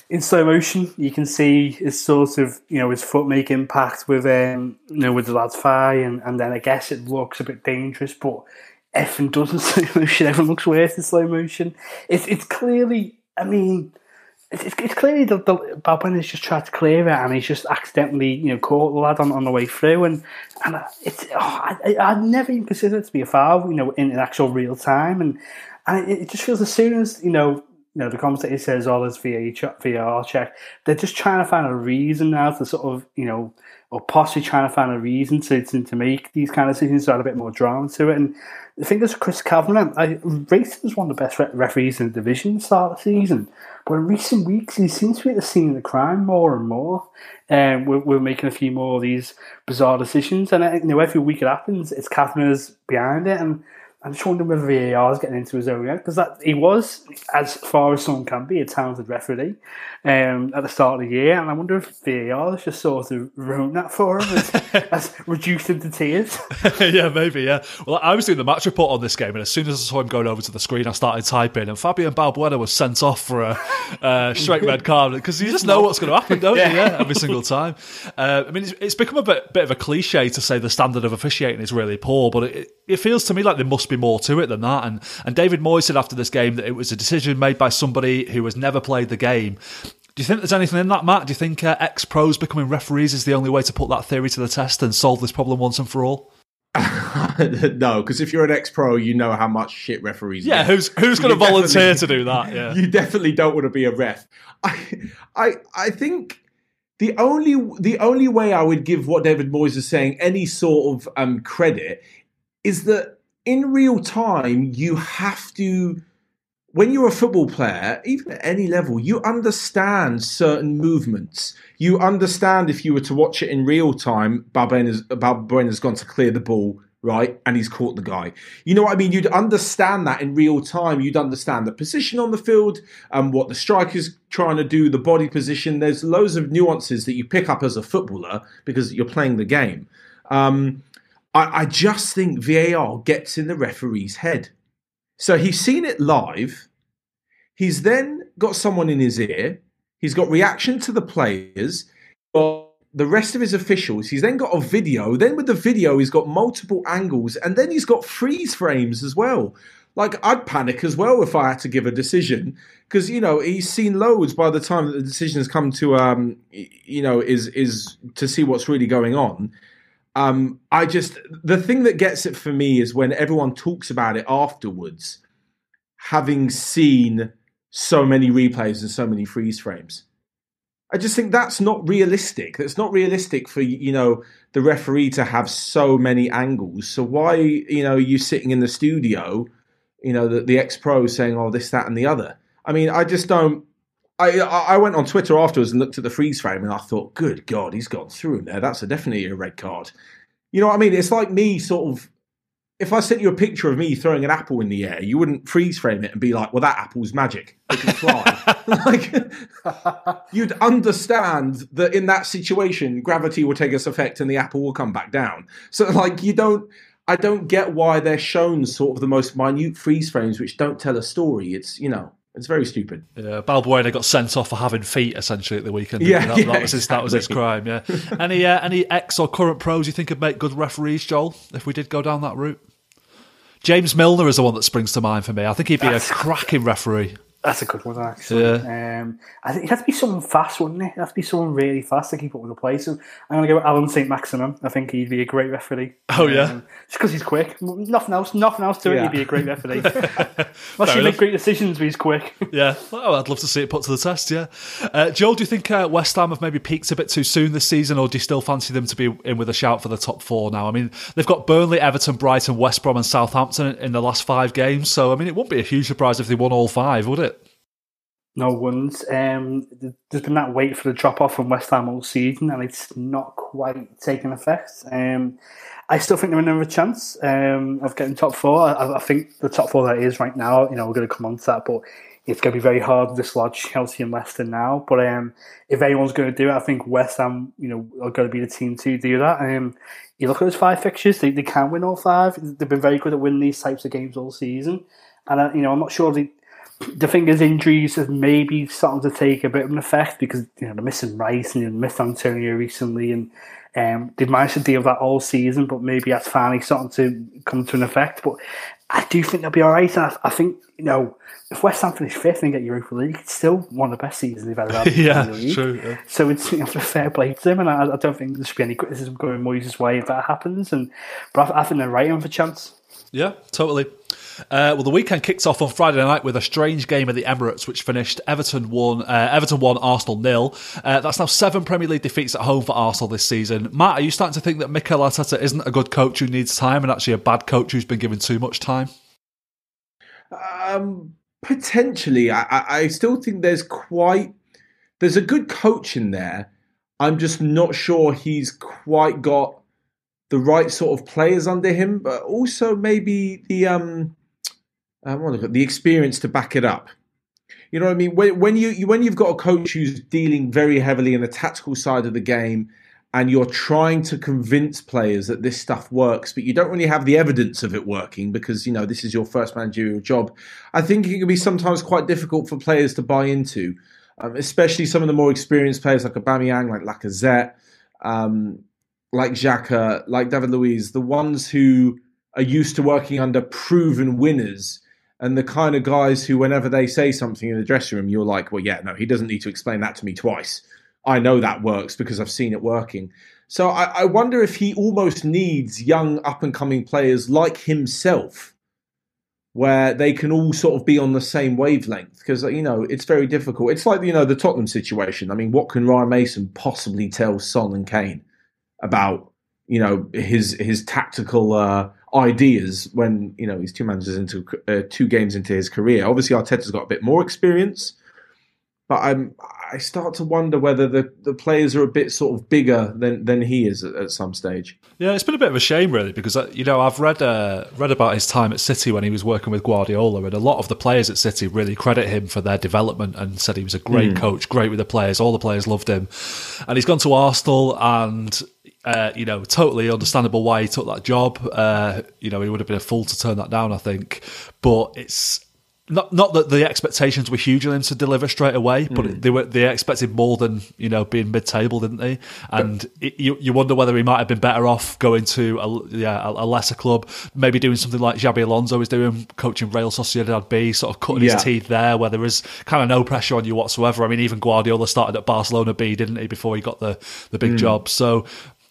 in slow motion, you can see his sort of, you know, his foot make impact with, um, you know, with the lad's thigh, and, and then I guess it looks a bit dangerous, but everything does in slow motion. Everyone looks worse in slow motion. It's it's clearly, I mean, it's, it's, clearly that the Balbin has just tried to clear it, and he's just accidentally, you know, caught the lad on, on the way through, and and it's oh, I, I I'd never even considered it to be a foul, you know, in, in actual real time, and and it, it just feels as soon as you know. You know, the commentator says all this VAR check. They're just trying to find a reason now to sort of, you know, or possibly trying to find a reason to, to, to make these kind of decisions to add a bit more drama to it. And I think there's Chris Kavanagh. I rated him as one of the best re- referees in the division the start of the season. But in recent weeks, he seems to be at the scene of the crime more and more. Um, we're, we're making a few more of these bizarre decisions. And, you know, every week it happens, it's Kavanagh's behind it. And I'm just wondering whether VAR is getting into his own yet because that he was, as far as someone can be, a talented referee um, at the start of the year, and I wonder if VAR has just sort of ruined that for him, has, reduced him to tears. yeah, maybe, yeah. Well, I was doing the match report on this game, and as soon as I saw him going over to the screen, I started typing, and Fabian Balbuena was sent off for a uh, straight red card because you just know what's going to happen, don't you? Yeah, every single time. Uh, I mean, it's, it's become a bit, bit of a cliche to say the standard of officiating is really poor, but it, it feels to me like there must be more to it than that. And, and David Moyes said after this game that it was a decision made by somebody who has never played the game. Do you think there's anything in that, Matt? Do you think uh, ex pros becoming referees is the only way to put that theory to the test and solve this problem once and for all? no, because if you're an ex-pro, you know how much shit referees. Yeah, get. who's who's going to volunteer to do that? Yeah, you definitely don't want to be a ref. I, I, I think the only the only way I would give what David Moyes is saying any sort of um, credit is that in real time you have to. When you're a football player, even at any level, you understand certain movements. You understand if you were to watch it in real time, Balbuena's, Balbuena's gone to clear the ball, right? And he's caught the guy. You know what I mean? You'd understand that in real time. You'd understand the position on the field and what the striker's trying to do, the body position. There's loads of nuances that you pick up as a footballer because you're playing the game. Um, I, I just think VAR gets in the referee's head. So he's seen it live. He's then got someone in his ear. He's got reaction to the players. Got the rest of his officials. He's then got a video. Then with the video, he's got multiple angles, and then he's got freeze frames as well. Like I'd panic as well if I had to give a decision because you know he's seen loads by the time that the decision has come to um you know is is to see what's really going on. Um, I just the thing that gets it for me is when everyone talks about it afterwards, having seen so many replays and so many freeze frames. I just think that's not realistic. That's not realistic for you know the referee to have so many angles. So why you know you sitting in the studio, you know the, the ex pro saying oh this that and the other. I mean I just don't. I I went on Twitter afterwards and looked at the freeze frame and I thought, good God, he's gone through him there. That's a definitely a red card. You know what I mean? It's like me sort of. If I sent you a picture of me throwing an apple in the air, you wouldn't freeze frame it and be like, "Well, that apple's magic; it can fly." like, you'd understand that in that situation, gravity will take its effect and the apple will come back down. So, like, you don't. I don't get why they're shown sort of the most minute freeze frames which don't tell a story. It's you know, it's very stupid. Yeah, Balbuena got sent off for having feet essentially at the weekend. Yeah, that, yeah, that was his that was his crime. Yeah. any uh, any ex or current pros you think would make good referees, Joel? If we did go down that route, James Milner is the one that springs to mind for me. I think he'd be a cracking referee. That's a good one, actually. Um, I think it has to be someone fast, wouldn't it? It has to be someone really fast to keep up with the play. So I'm going to go with Alan St. Maximin. I think he'd be a great referee. Oh, yeah? Um, just because he's quick. Nothing else. Nothing else to it. Yeah. He'd be a great referee. Must he make great decisions, but he's quick. Yeah, well, I'd love to see it put to the test. Yeah, uh, Joel, do you think uh, West Ham have maybe peaked a bit too soon this season, or do you still fancy them to be in with a shout for the top four now? I mean, they've got Burnley, Everton, Brighton, West Brom, and Southampton in the last five games. So, I mean, it wouldn't be a huge surprise if they won all five, would it? No one's. Um, there's been that wait for the drop off from West Ham all season, and it's not quite taken effect. Um, I still think they're in chance um, of getting top four. I, I think the top four that is right now, you know, we're going to come on to that, but it's going to be very hard to dislodge Chelsea and Leicester now. But um, if anyone's going to do it, I think West Ham, you know, are going to be the team to do that. Um, you look at those five fixtures; they, they can win all five. They've been very good at winning these types of games all season, and uh, you know, I'm not sure they the thing is, injuries have maybe starting to take a bit of an effect because you know they're missing Rice and they missed Antonio recently, and um, they've managed to deal with that all season. But maybe that's finally starting to come to an effect. But I do think they'll be all right. And I, I think you know if West Ham finish fifth and get Europa League, it's still one of the best seasons they've ever had. Yeah, League. true, yeah. So it's you know, fair play to them, and I, I don't think there should be any criticism going Moyes' way if that happens. And but I, I think they're right on for chance. Yeah, totally. Uh, well, the weekend kicks off on Friday night with a strange game at the Emirates, which finished Everton one, uh, Everton one, Arsenal nil. Uh, that's now seven Premier League defeats at home for Arsenal this season. Matt, are you starting to think that Mikel Arteta isn't a good coach who needs time, and actually a bad coach who's been given too much time? Um, potentially, I, I, still think there's quite there's a good coach in there. I'm just not sure he's quite got the right sort of players under him, but also maybe the um, It? the experience to back it up. You know what I mean? When, when you, you when you've got a coach who's dealing very heavily in the tactical side of the game, and you're trying to convince players that this stuff works, but you don't really have the evidence of it working because you know this is your first managerial job. I think it can be sometimes quite difficult for players to buy into, um, especially some of the more experienced players like Aubameyang, like Lacazette, um, like Xhaka, like David Luiz, the ones who are used to working under proven winners and the kind of guys who, whenever they say something in the dressing room, you're like, well, yeah, no, he doesn't need to explain that to me twice. I know that works because I've seen it working. So I, I wonder if he almost needs young up and coming players like himself, where they can all sort of be on the same wavelength. Because you know it's very difficult. It's like you know the Tottenham situation. I mean, what can Ryan Mason possibly tell Son and Kane about you know his his tactical uh, ideas when you know he's two managers into uh, two games into his career? Obviously, Arteta's got a bit more experience but I'm I start to wonder whether the, the players are a bit sort of bigger than, than he is at, at some stage. Yeah, it's been a bit of a shame, really, because uh, you know I've read uh, read about his time at City when he was working with Guardiola, and a lot of the players at City really credit him for their development and said he was a great coach, great with the players. All the players loved him, and he's gone to Arsenal, and uh, you know, totally understandable why he took that job. Uh, you know, he would have been a fool to turn that down, I think, but it's not not that the expectations were huge on him to deliver straight away, but Hmm. they were they expected more than you know being mid table, didn't they? And it, you you wonder whether he might have been better off going to a, yeah a, a lesser club, maybe doing something like Xabi Alonso is doing, coaching Real Sociedad B, sort of cutting Yeah. his teeth there, where there is kind of no pressure on you whatsoever. I mean, even Guardiola started at Barcelona B, didn't he, before he got the the big job? So.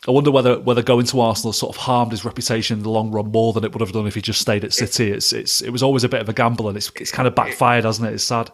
I wonder whether whether going to Arsenal sort of harmed his reputation in the long run more than it would have done if he just stayed at City. It's it's it was always a bit of a gamble, and it's it's kind of backfired, hasn't it? It's sad.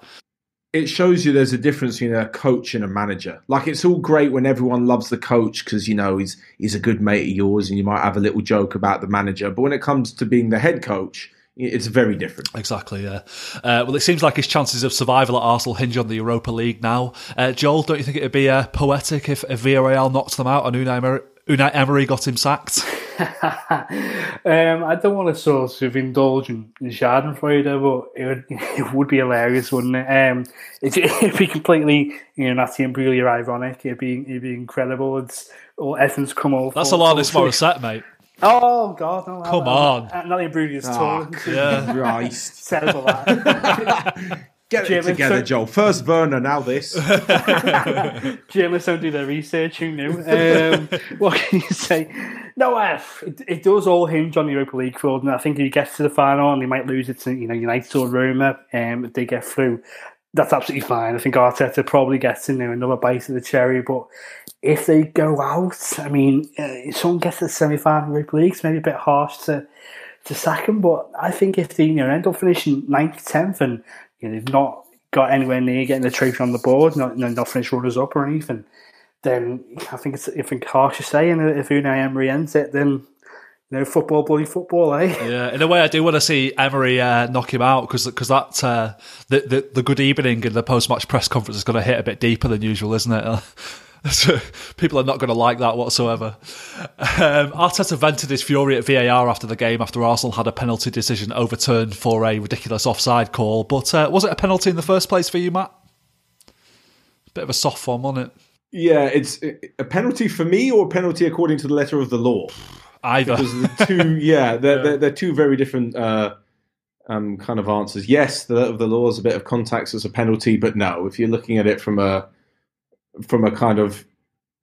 it shows you there's a difference between a coach and a manager. Like it's all great when everyone loves the coach because you know he's he's a good mate of yours, and you might have a little joke about the manager. But when it comes to being the head coach, it's very different. Exactly, yeah. Uh, well, it seems like his chances of survival at Arsenal hinge on the Europa League now. Uh, Joel, don't you think it would be uh, poetic if, if Villarreal knocked them out and Unai Emery, Unai Emery got him sacked? um, I don't want to sort of indulge in, in Schadenfreude, but it would, it would be hilarious, wouldn't it? Um, it, it'd be completely, you know, nasty and really ironic. It'd be, it'd be incredible. It's all everything's come over. That's Alanis Morissette, mate. Oh God! No, Come I- on. I- Not even Brudy's Ah, talk. Yeah. Christ. Terrible. That. Get Jim, it together, so- Joel. First Werner, now this. Journalists don't do their research. Who knew? Um, what can you say? No, uh, it, it does all hinge on the Europa League field, and I think if he gets to the final and they might lose it to you know United or Roma, um, if they get through, that's absolutely fine. I think Arteta probably gets in there another bite of the cherry, but if they go out, I mean, uh, if someone gets to the semi-final Europa League, it's maybe a bit harsh to to sack him, but I think if they you know end up finishing ninth, tenth, and you know they've not got anywhere near getting the trophy on the board, not not, finished runners up or anything, then I think it's I think harsh to. And if Unai Emery ends it, then you know football, bloody football, eh? Yeah, in a way, I do want to see Emery uh, knock him out because that uh, the, the the good evening in the post match press conference is going to hit a bit deeper than usual, isn't it? People are not going to like that whatsoever. Um, Arteta vented his fury at VAR after the game after Arsenal had a penalty decision overturned for a ridiculous offside call. But uh, was it a penalty in the first place for you, Matt? Bit of a soft one, wasn't it? Yeah, it's a penalty for me or a penalty according to the letter of the law. Either. Because the two, yeah, they're, They're, they're two very different uh, um, kind of answers. Yes, the letter of the law is a bit of contacts as a penalty, but no, if you're looking at it from a from a kind of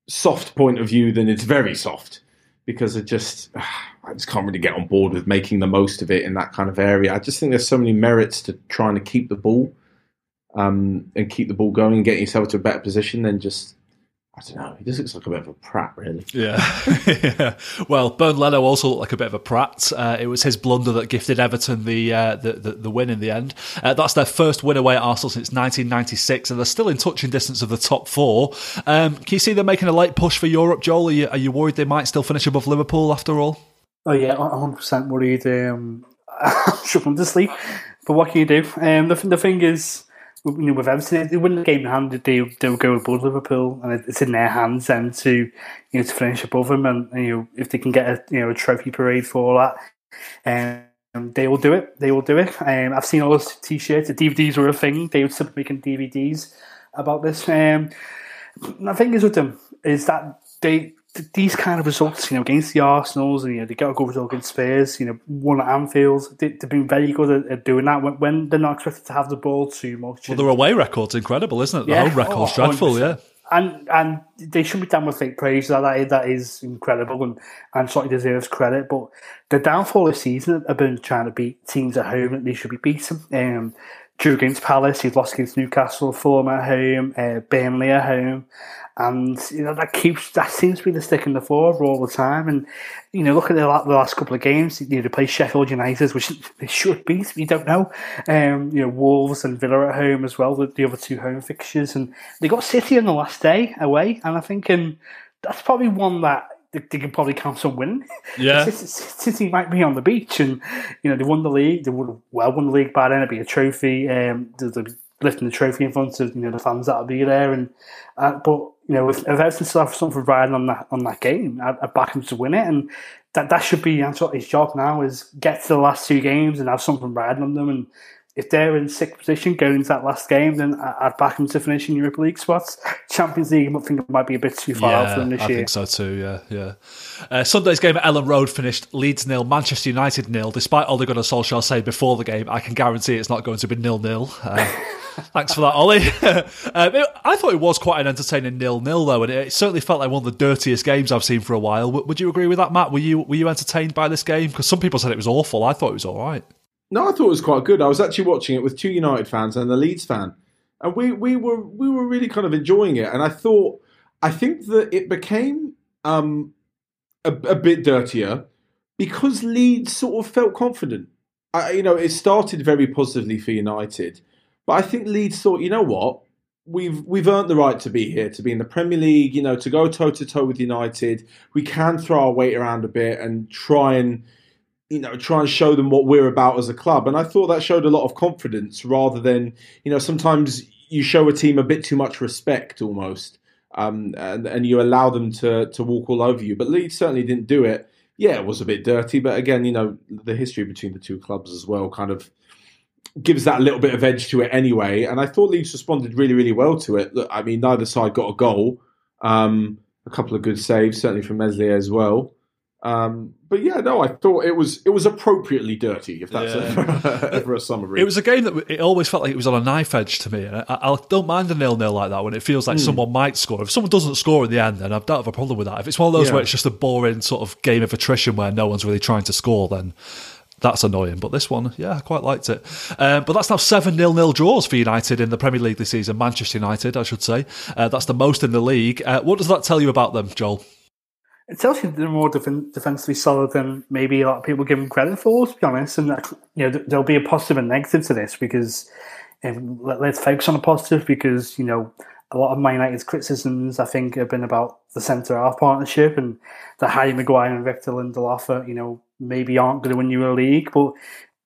soft point of view, then it's very soft because it just I just can't really get on board with making the most of it in that kind of area. I just think there's so many merits to trying to keep the ball um, and keep the ball going and getting yourself to a better position than just I don't know. He just looks like a bit of a prat, really. Yeah. yeah. Well, Bernd Leno also looked like a bit of a prat. Uh, it was his blunder that gifted Everton the uh, the, the, the win in the end. Uh, that's their first win away at Arsenal since 1996, and they're still in touching distance of the top four. Um, can you see them making a late push for Europe, Joel? Are you, are you worried they might still finish above Liverpool after all? Oh yeah, one hundred percent worried. Um, I'm struggling to sleep, but what can you do? Um, the the thing is, you know, with Everton, they win the game in hand. They they would go above Liverpool, and it's in their hands then to you know to finish above them, and, and you know if they can get a you know a trophy parade for all that, um, they will do it. They will do it. Um, I've seen all those t-shirts. The DVDs were a thing. They would start making DVDs about this. Um, the thing is with them is that they th- these kind of results, you know, against the Arsenals and you know they got a good result against Spurs, you know, one at Anfield. They, they've been very good at, at doing that when, when they're not expected to have the ball too much. Well, their away record's incredible, isn't it? The Yeah. home record's Oh, dreadful, yeah. 100%. and and they should be done with fake praise. That that is, that is incredible and and certainly deserves credit. But the downfall this season have been trying to beat teams at home that they should be beaten. Um, drew against Palace, he's lost against Newcastle, Fulham at home, uh, Burnley at home, and you know that keeps that seems to be the stick in the floor all the time. And you know, look at the, the last couple of games. You know, they play Sheffield United, which they should beat. You don't know. Um, you know, Wolves and Villa at home as well. The, the other two home fixtures, and they got City on the last day away. And I think um, that's probably one that they, they can probably count on winning. Yeah. City, might be on the beach, and you know they won the league. They would have well won the league by then. It'd be a trophy. Um, they'll be lifting the trophy in front of you know the fans that'll be there. And uh, but you know if, if Everton still have something riding on that on that game, I'd, I'd back him to win it. And that that should be Ancelotti's job now is get to the last two games and have something riding on them. And if they're in sixth position going into that last game, then I'd back them to finish in Europa League spots. Champions League, I think it might be a bit too far out for them this I year. I think so too. Yeah, yeah. Uh, Sunday's game at Elland Road finished Leeds nil, Manchester United nil. Despite Ole Gunnar Solskjaer saying before the game, I can guarantee it's not going to be nil nil. Uh, thanks for that, Ollie. um, it- I thought it was quite an entertaining nil nil though, and it certainly felt like one of the dirtiest games I've seen for a while. W- would you agree with that, Matt? Were you were you entertained by this game? Because some people said it was awful. I thought it was all right. No, I thought it was quite good. I was actually watching it with two United fans and a Leeds fan, and we we were we were really kind of enjoying it. And I thought, I think that it became um, a, a bit dirtier because Leeds sort of felt confident. I, you know, it started very positively for United, but I think Leeds thought, you know what, we've we've earned the right to be here, to be in the Premier League. You know, to go toe to toe with United. We can throw our weight around a bit and try and you know, try and show them what we're about as a club. And I thought that showed a lot of confidence rather than, you know, sometimes you show a team a bit too much respect almost. Um, and, and you allow them to, to walk all over you. But Leeds certainly didn't do it. Yeah, it was a bit dirty, but again, you know, the history between the two clubs as well kind of gives that little bit of edge to it anyway. And I thought Leeds responded really, really well to it. Look, I mean, neither side got a goal. Um, a couple of good saves, certainly from Meslier as well. Um, but yeah, no, I thought it was it was appropriately dirty, if that's a, ever a summary. It was a game that it always felt like it was on a knife edge to me. And I, I don't mind a nil nil like that when it feels like Hmm. someone might score. If someone doesn't score in the end, then I don't have a problem with that. If it's one of those Yeah. where it's just a boring sort of game of attrition where no one's really trying to score, then that's annoying. But this one, yeah, I quite liked it. Um, but that's now seven nil nil draws for United in the Premier League this season. Manchester United, I should say. Uh, that's the most in the league. Uh, what does that tell you about them, Joel? It tells you they're more defen- defensively solid than maybe a lot of people give them credit for, to be honest. And that, you know, th- there'll be a positive and negative to this because um, let, let's focus on the positive because you know a lot of Man United's criticisms I think have been about the centre half partnership and the Harry Maguire and Victor Lindelof are, you know maybe aren't going to win you a league, but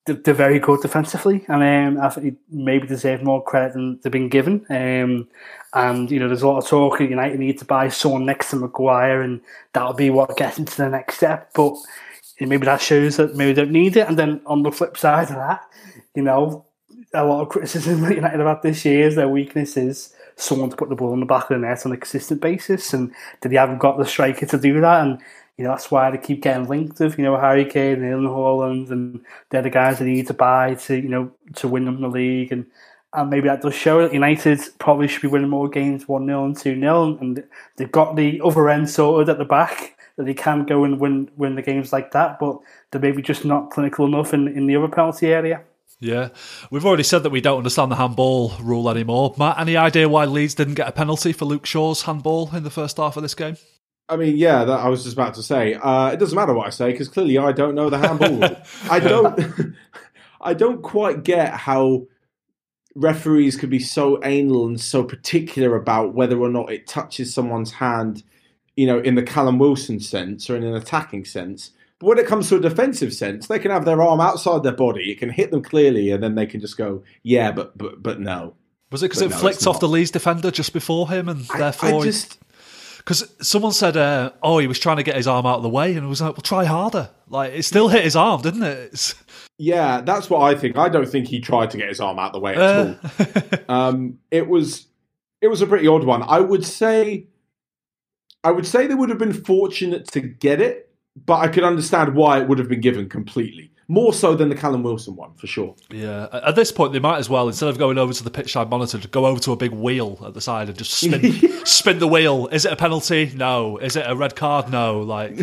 they're, very good defensively, and um, I think maybe deserve more credit than they've been given. Um, and you know, there's a lot of talk that United need to buy someone next to Maguire, and that'll be what gets into the next step. But maybe that shows that maybe they don't need it. And then on the flip side of that, you know, a lot of criticism that United have had this year is their weakness is someone to put the ball in the back of the net on a consistent basis, and that they haven't got the striker to do that. And you know, that's why they keep getting linked with, you know, Harry Kane and Erling Haaland, and they're the guys they need to buy to, you know, to win them the league. And and maybe that does show that United probably should be winning more games 1 0 and 2 0. And they've got the other end sorted at the back that they can go and win win the games like that, but they're maybe just not clinical enough in, in the other penalty area. Yeah, we've already said that we don't understand the handball rule anymore. Matt, any idea why Leeds didn't get a penalty for Luke Shaw's handball in the first half of this game? I mean, yeah, that I was just about to say. Uh, it doesn't matter what I say because clearly I don't know the handball rule. I don't. I don't quite get how referees could be so anal and so particular about whether or not it touches someone's hand, you know, in the Callum Wilson sense or in an attacking sense. But when it comes to a defensive sense, they can have their arm outside their body. It can hit them clearly, and then they can just go, "Yeah, but but but no." Was it because it no, flicked off the Leeds defender just before him, and I, therefore I just. because someone said, uh, "Oh, he was trying to get his arm out of the way," and I was like, "Well, try harder." Like it still hit his arm, didn't it? It's, Yeah, that's what I think. I don't think he tried to get his arm out the way at Uh. all. Um, it was it was a pretty odd one. I would say I would say they would have been fortunate to get it, but I could understand why it would have been given completely. More so than the Callum Wilson one, for sure. yeah. At at this point, they might as well instead of going over to the pitch side monitor, to go over to a big wheel at the side and just spin spin the wheel. Is it a penalty? No. Is it a red card? No. Like.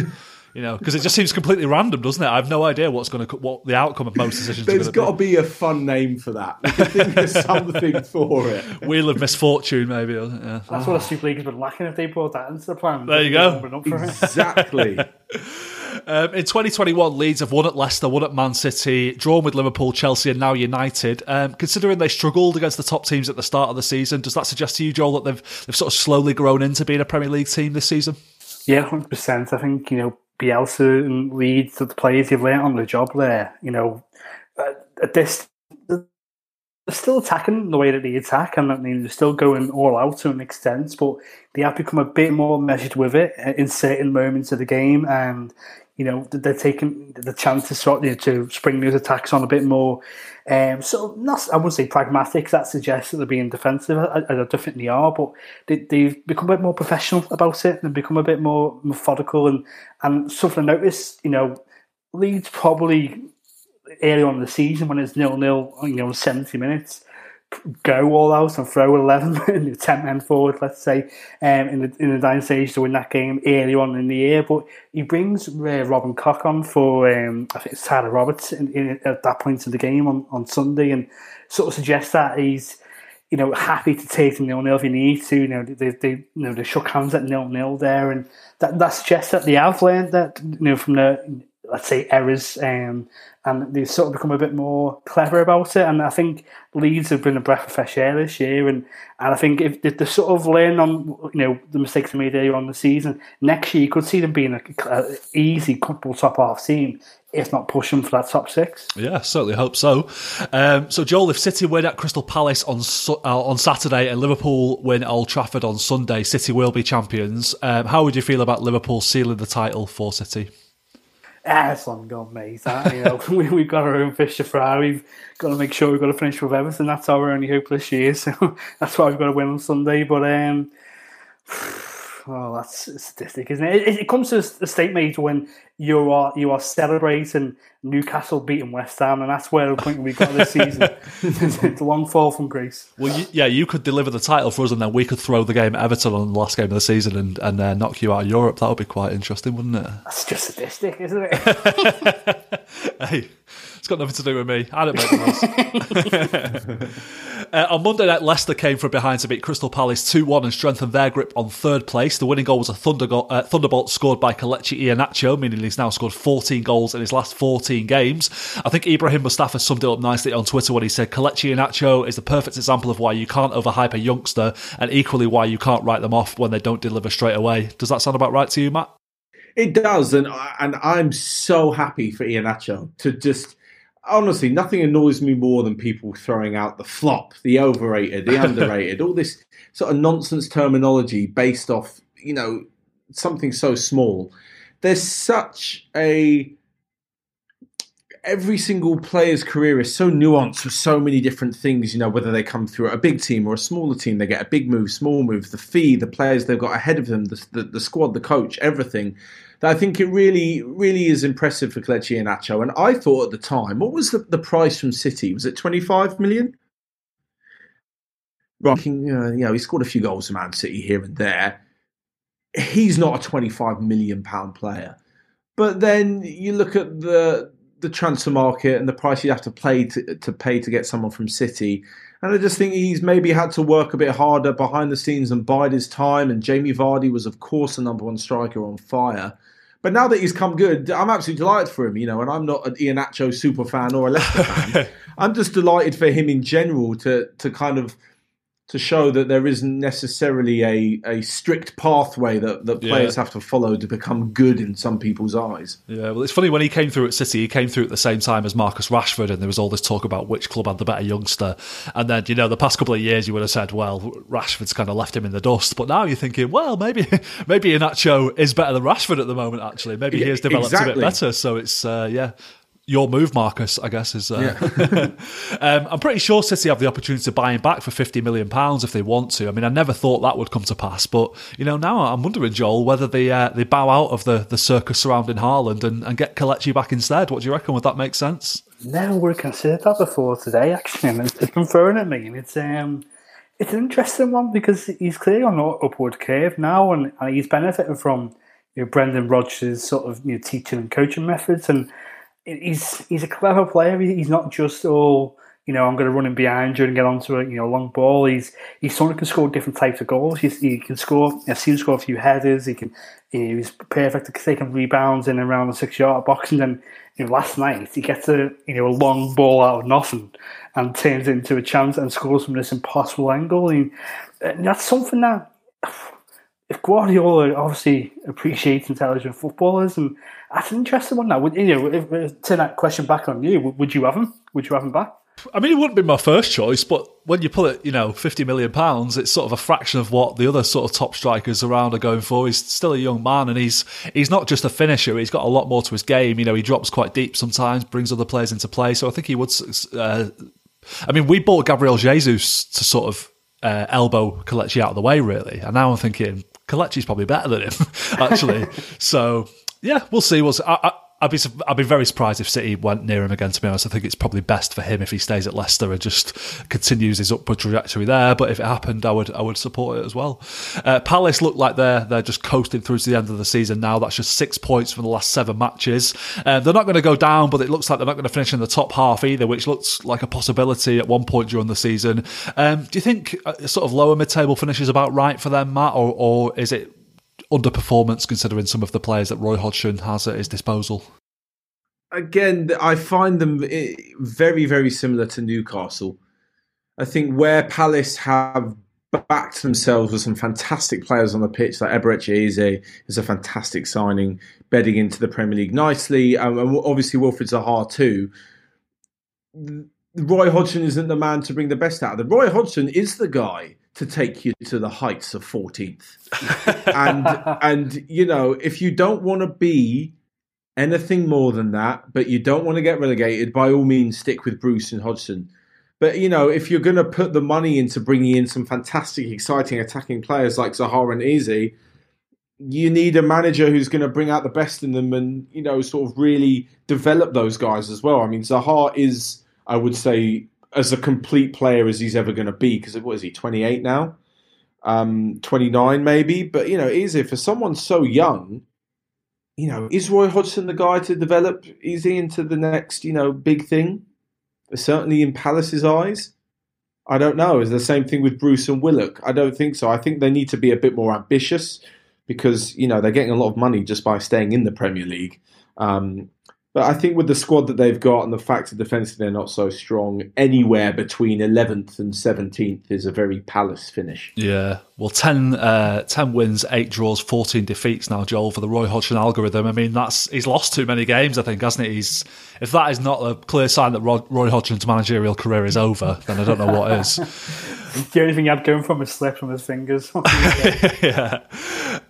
You know, because it just seems completely random, doesn't it? I have no idea what's going to what the outcome of most decisions. There's got to be a fun name for that. You can think of something for it. wheel of misfortune, maybe. Yeah. That's what the Super League has been lacking if they brought that into the plan. There you go. Open up for it. Exactly. Um, in 2021, Leeds have won at Leicester, won at Man City, drawn with Liverpool, Chelsea, and now United. Um, considering they struggled against the top teams at the start of the season, does that suggest to you, Joel, that they've they've sort of slowly grown into being a Premier League team this season? Yeah, hundred percent. I think you know Bielsa and Leeds, the players they've learnt on the job there. You know, at this they're still attacking the way that they attack, and I mean they're still going all out to an extent, but they have become a bit more measured with it uh, in certain moments of the game, and you know, they're taking the chance to sort you to spring those attacks on a bit more. Um, so not, I wouldn't say pragmatic. That suggests that they're being defensive. I, definitely are, but they, they've become a bit more professional about it. They've become a bit more methodical, and and something I noticed. You know, Leeds probably early on in the season when it's nil nil, you know, seventy minutes go all out and throw 11 and 10 men forward, let's say, um, in the in the dying stage to win that game early on in the year. But he brings uh, Robin Koch on for, um, I think it's Tyler Roberts in, in, at that point in the game on, on Sunday and sort of suggests that he's, you know, happy to take the nil nil if he needs to. You know, they, they, you know, they shook hands at nil nil there, and that, that suggests that they have learned that, you know, from the, let's say, errors, um, and they've sort of become a bit more clever about it. And I think Leeds have been a breath of fresh air this year, and, and I think if they, sort of learn on you know the mistakes they made earlier on the season, next year you could see them being a, a easy comfortable top half team, if not pushing for that top six. Yeah, certainly hope so. Um, so, Joel, if City win at Crystal Palace on uh, on Saturday and Liverpool win Old Trafford on Sunday, City will be champions. Um, how would you feel about Liverpool sealing the title for City? Long gone, mate. That, you know, we, we've got our own fish to fry. We've got to make sure we've got to finish with everything. That's our only hope this year. So that's why we've got to win on Sunday. But um, well, that's a statistic, isn't it? It, it comes to a state, mate, when you are you are celebrating Newcastle beating West Ham, and that's where the point we got this season. it's a long fall from grace. Well, you, yeah, you could deliver the title for us, and then we could throw the game at Everton on the last game of the season and, and uh, knock you out of Europe. That would be quite interesting, wouldn't it? That's just statistic, isn't it? hey, got nothing to do with me. I don't make the rules. uh, on Monday night, Leicester came from behind to beat Crystal Palace 2 1 and strengthen their grip on third place. The winning goal was a thunder uh, thunderbolt scored by Kelechi Iheanacho, meaning he's now scored 14 goals in his last 14 games. I think Ibrahim Mustafa summed it up nicely on Twitter when he said Kelechi Iheanacho is the perfect example of why you can't overhype a youngster and equally why you can't write them off when they don't deliver straight away. Does that sound about right to you, Matt? It does, and and I'm so happy for Iheanacho to just honestly, nothing annoys me more than people throwing out the flop, the overrated, the underrated, all this sort of nonsense terminology based off, you know, something so small. There's such a every single player's career is so nuanced with so many different things, you know, whether they come through a big team or a smaller team, they get a big move, small move, the fee, the players they've got ahead of them, the, the, the squad, the coach, everything. That I think it really, really is impressive for Kelechi Iheanacho. And I thought at the time, what was the, the price from City? Was it 25 million? Right, you know, he scored a few goals for Man City here and there. He's not a 25 million pound player. But then you look at the the transfer market and the price you have to pay to, to pay to get someone from City. And I just think he's maybe had to work a bit harder behind the scenes and bide his time. And Jamie Vardy was, of course, the number one striker on fire. But now that he's come good, I'm absolutely delighted for him, you know. And I'm not an Iheanacho super fan or a Leicester fan. I'm just delighted for him in general to to kind of to show that there isn't necessarily a, a strict pathway that, that players Yeah. have to follow to become good in some people's eyes. Yeah, well, it's funny when he came through at City, he came through at the same time as Marcus Rashford, and there was all this talk about which club had the better youngster. And then, you know, the past couple of years, you would have said, well, Rashford's kind of left him in the dust. But now you're thinking, well, maybe maybe Iheanacho is better than Rashford at the moment. Actually, maybe he has developed a bit better. So it's uh, yeah. Your move, Marcus, I guess, is. Uh, um, I'm pretty sure City have the opportunity to buy him back for £50 million if they want to. I mean, I never thought that would come to pass. But, you know, now I'm wondering, Joel, whether they uh, they bow out of the, the circus surrounding Haaland and, and get Kelechi back instead. What do you reckon? Would that make sense? Never would have considered that before today, actually, and it's it's been thrown at me, and it's um, it's an interesting one because he's clearly on an upward curve now, and, and he's benefiting from you know, Brendan Rodgers' sort of you know, teaching and coaching methods, and he's he's a clever player. He's not just all you know. I'm going to run in behind you and get onto a you know long ball. He's he's someone who can score different types of goals. He's, he can score. I've seen him score a few headers. He can. He's perfect at taking rebounds in and around the six yard box. And then you know last night he gets a you know a long ball out of nothing and turns it into a chance and scores from this impossible angle. And, and that's something that if Guardiola obviously appreciates intelligent footballers, and that's an interesting one. Now, would you know, if, if, turn that question back on you, would, you have him? Would you have him back? I mean, it wouldn't be my first choice, but when you pull it, you know, fifty million pounds, it's sort of a fraction of what the other sort of top strikers around are going for. He's still a young man, and he's he's not just a finisher. He's got a lot more to his game. You know, he drops quite deep sometimes, brings other players into play. So I think he would. Uh, I mean, we bought Gabriel Jesus to sort of uh, elbow Kelechi out of the way, really, and now I'm thinking Kelechi's probably better than him, actually. so yeah, we'll see. We'll see. I, I, I'd be I'd be very surprised if City went near him again. To be honest, I think it's probably best for him if he stays at Leicester and just continues his upward trajectory there. But if it happened, I would I would support it as well. Uh, Palace look like they're they're just coasting through to the end of the season now. That's just six points from the last seven matches. Uh, they're not going to go down, but it looks like they're not going to finish in the top half either, which looks like a possibility at one point during the season. Um, do you think uh, sort of lower mid table finish is about right for them, Matt, or or is it underperformance considering some of the players that Roy Hodgson has at his disposal? again, I find them eh, very, very similar to Newcastle. I think where Palace have backed themselves with some fantastic players on the pitch, like Eberechi Eze is a fantastic signing, bedding into the Premier League nicely, um, and obviously Wilfried Zaha too. Roy Hodgson isn't the man to bring the best out of them. Roy Hodgson is the guy to take you to the heights of 14th. and and you know, if you don't want to be anything more than that, but you don't want to get relegated, by all means, stick with Bruce and Hodgson. But you know, if you're going to put the money into bringing in some fantastic, exciting attacking players like Zaha and Eze, you need a manager who's going to bring out the best in them and you know, sort of really develop those guys as well. I mean, Zaha is, I would say, as a complete player as he's ever going to be because what is he, 28 now, um, 29 maybe. But you know, Eze for someone so young you know, is Roy Hodgson the guy to develop Eze into the next, you know, big thing? Certainly in Palace's eyes. I don't know. Is the same thing with Bruce and Willock? I don't think so. I think they need to be a bit more ambitious because, you know, they're getting a lot of money just by staying in the Premier League. Um, but I think with the squad that they've got and the fact that defensively they're not so strong, anywhere between 11th and 17th is a very Palace finish. Yeah. Well, 10, uh, 10 wins, 8 draws, 14 defeats now, Joel, for the Roy Hodgson algorithm. I mean, that's he's lost too many games, I think, hasn't he? He's, if that is not a clear sign that Roy, Roy Hodgson's managerial career is over, then I don't know what is. The only thing he had going from was slipped from his fingers. yeah.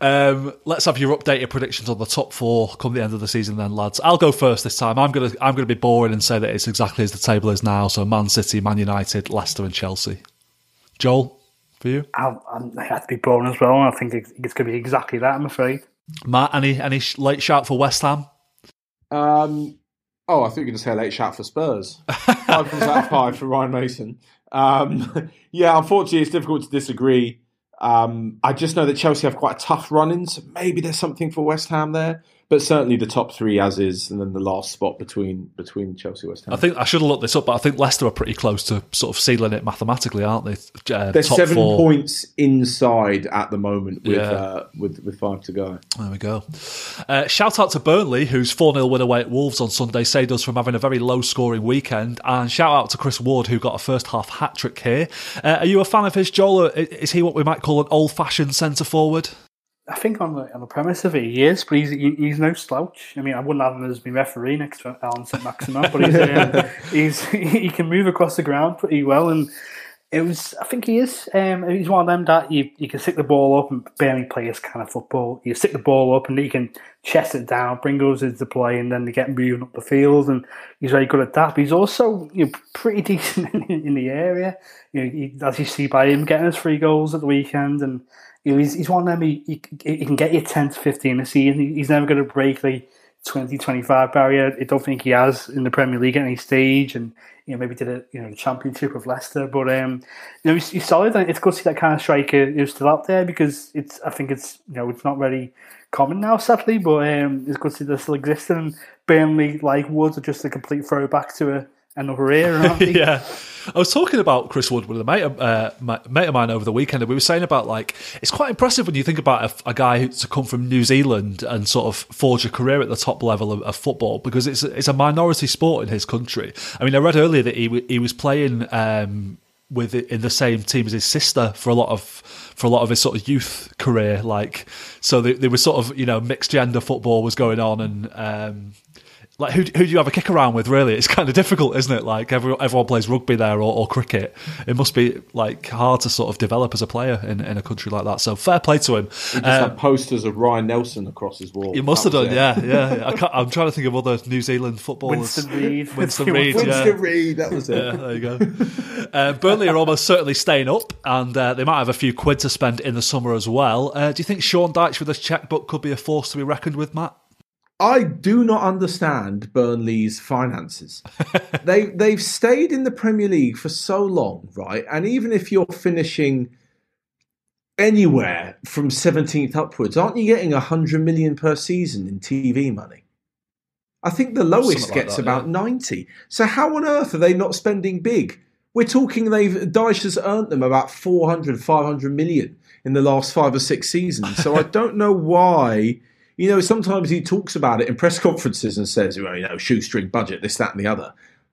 Um, let's have your updated predictions on the top four come the end of the season, then, lads. I'll go first this time. I'm gonna I'm gonna be boring and say that it's exactly as the table is now. So Man City, Man United, Leicester, and Chelsea. Joel, for you, I, I'm, I to be boring as well. I think it's, it's going to be exactly that. I'm afraid. Matt. Any any late shout for West Ham? Um, oh, I thought you were going to say a late shout for Spurs. five comes out of five for Ryan Mason. Um, yeah, unfortunately, it's difficult to disagree. Um, I just know that Chelsea have quite a tough run-in, so maybe there's something for West Ham there. But certainly the top three as is, and then the last spot between between Chelsea West Ham. I think I should have looked this up, but I think Leicester are pretty close to sort of sealing it mathematically, aren't they? Uh, They're seven four. points inside at the moment with Yeah. uh, with with five to go. There we go. Uh, shout out to Burnley, whose 4 0 win away at Wolves on Sunday saved us from having a very low scoring weekend. And shout out to Chris Wood, who got a first half hat trick here. Uh, are you a fan of his, Joel? Is he what we might call an old fashioned centre forward? I think on the on the premise of it, he is, but he's he, he's no slouch. I mean, I wouldn't have him as my referee next to Alan St Maximin, but he's, um, he's he can move across the ground pretty well, and it was. I think he is. Um, he's one of them that you you can stick the ball up and barely play his kind of football. You stick the ball up and he can chest it down, bring us into play, and then they get moving up the field, and he's very good at that. But he's also you know, pretty decent in, in the area. You know, he, as you see by him getting his three goals at the weekend and you know, he's, he's one of them, he, he, he can get you 10 to 15 a season. He's never going to break the 20, 25 barrier. I don't think he has in the Premier League at any stage. And, you know, maybe did a, you know, the championship with Leicester. But, um, you know, he's, he's solid. And it's good to see that kind of striker is still out there because it's, I think it's, you know, it's not very common now, sadly. But um, it's good to see that still existing. And Burnley, like Woods, are just a complete throwback to a, another era, aren't they? yeah. I was talking about Chris Wood with a mate, of- uh, my- mate of mine over the weekend, and we were saying about like it's quite impressive when you think about a, a guy who's to come from New Zealand and sort of forge a career at the top level of, of football because it's it's a minority sport in his country. I mean, I read earlier that he he was playing um, with in the same team as his sister for a lot of for a lot of his sort of youth career. Like, so there, there was sort of you know mixed gender football was going on and. Um, like who, who do you have a kick around with? Really, it's kind of difficult, isn't it? Like everyone, everyone plays rugby there or, or cricket. It must be like hard to sort of develop as a player in, in a country like that. So fair play to him. He just Um, had posters of Ryan Nelsen across his wall. he must have done, it. yeah, yeah. I can't, I'm trying to think of other New Zealand footballers. Winston Reid. Winston Reid, yeah. Winston Reid, that was it. Yeah, there you go. uh, Burnley are almost certainly staying up, and uh, they might have a few quid to spend in the summer as well. Uh, do you think Sean Dyche with his checkbook could be a force to be reckoned with, Matt? I do not understand Burnley's finances. they they've stayed in the Premier League for so long, right? And even if you're finishing anywhere from 17th upwards, aren't you getting 100 million per season in TV money? I think the lowest like gets that, about yeah. 90. So how on earth are they not spending big? We're talking they've Dyche has earned them about 400, 500 million in the last five or six seasons. So I don't know why. You know, sometimes he talks about it in press conferences and says, well, you know, shoestring budget, this, that, and the other.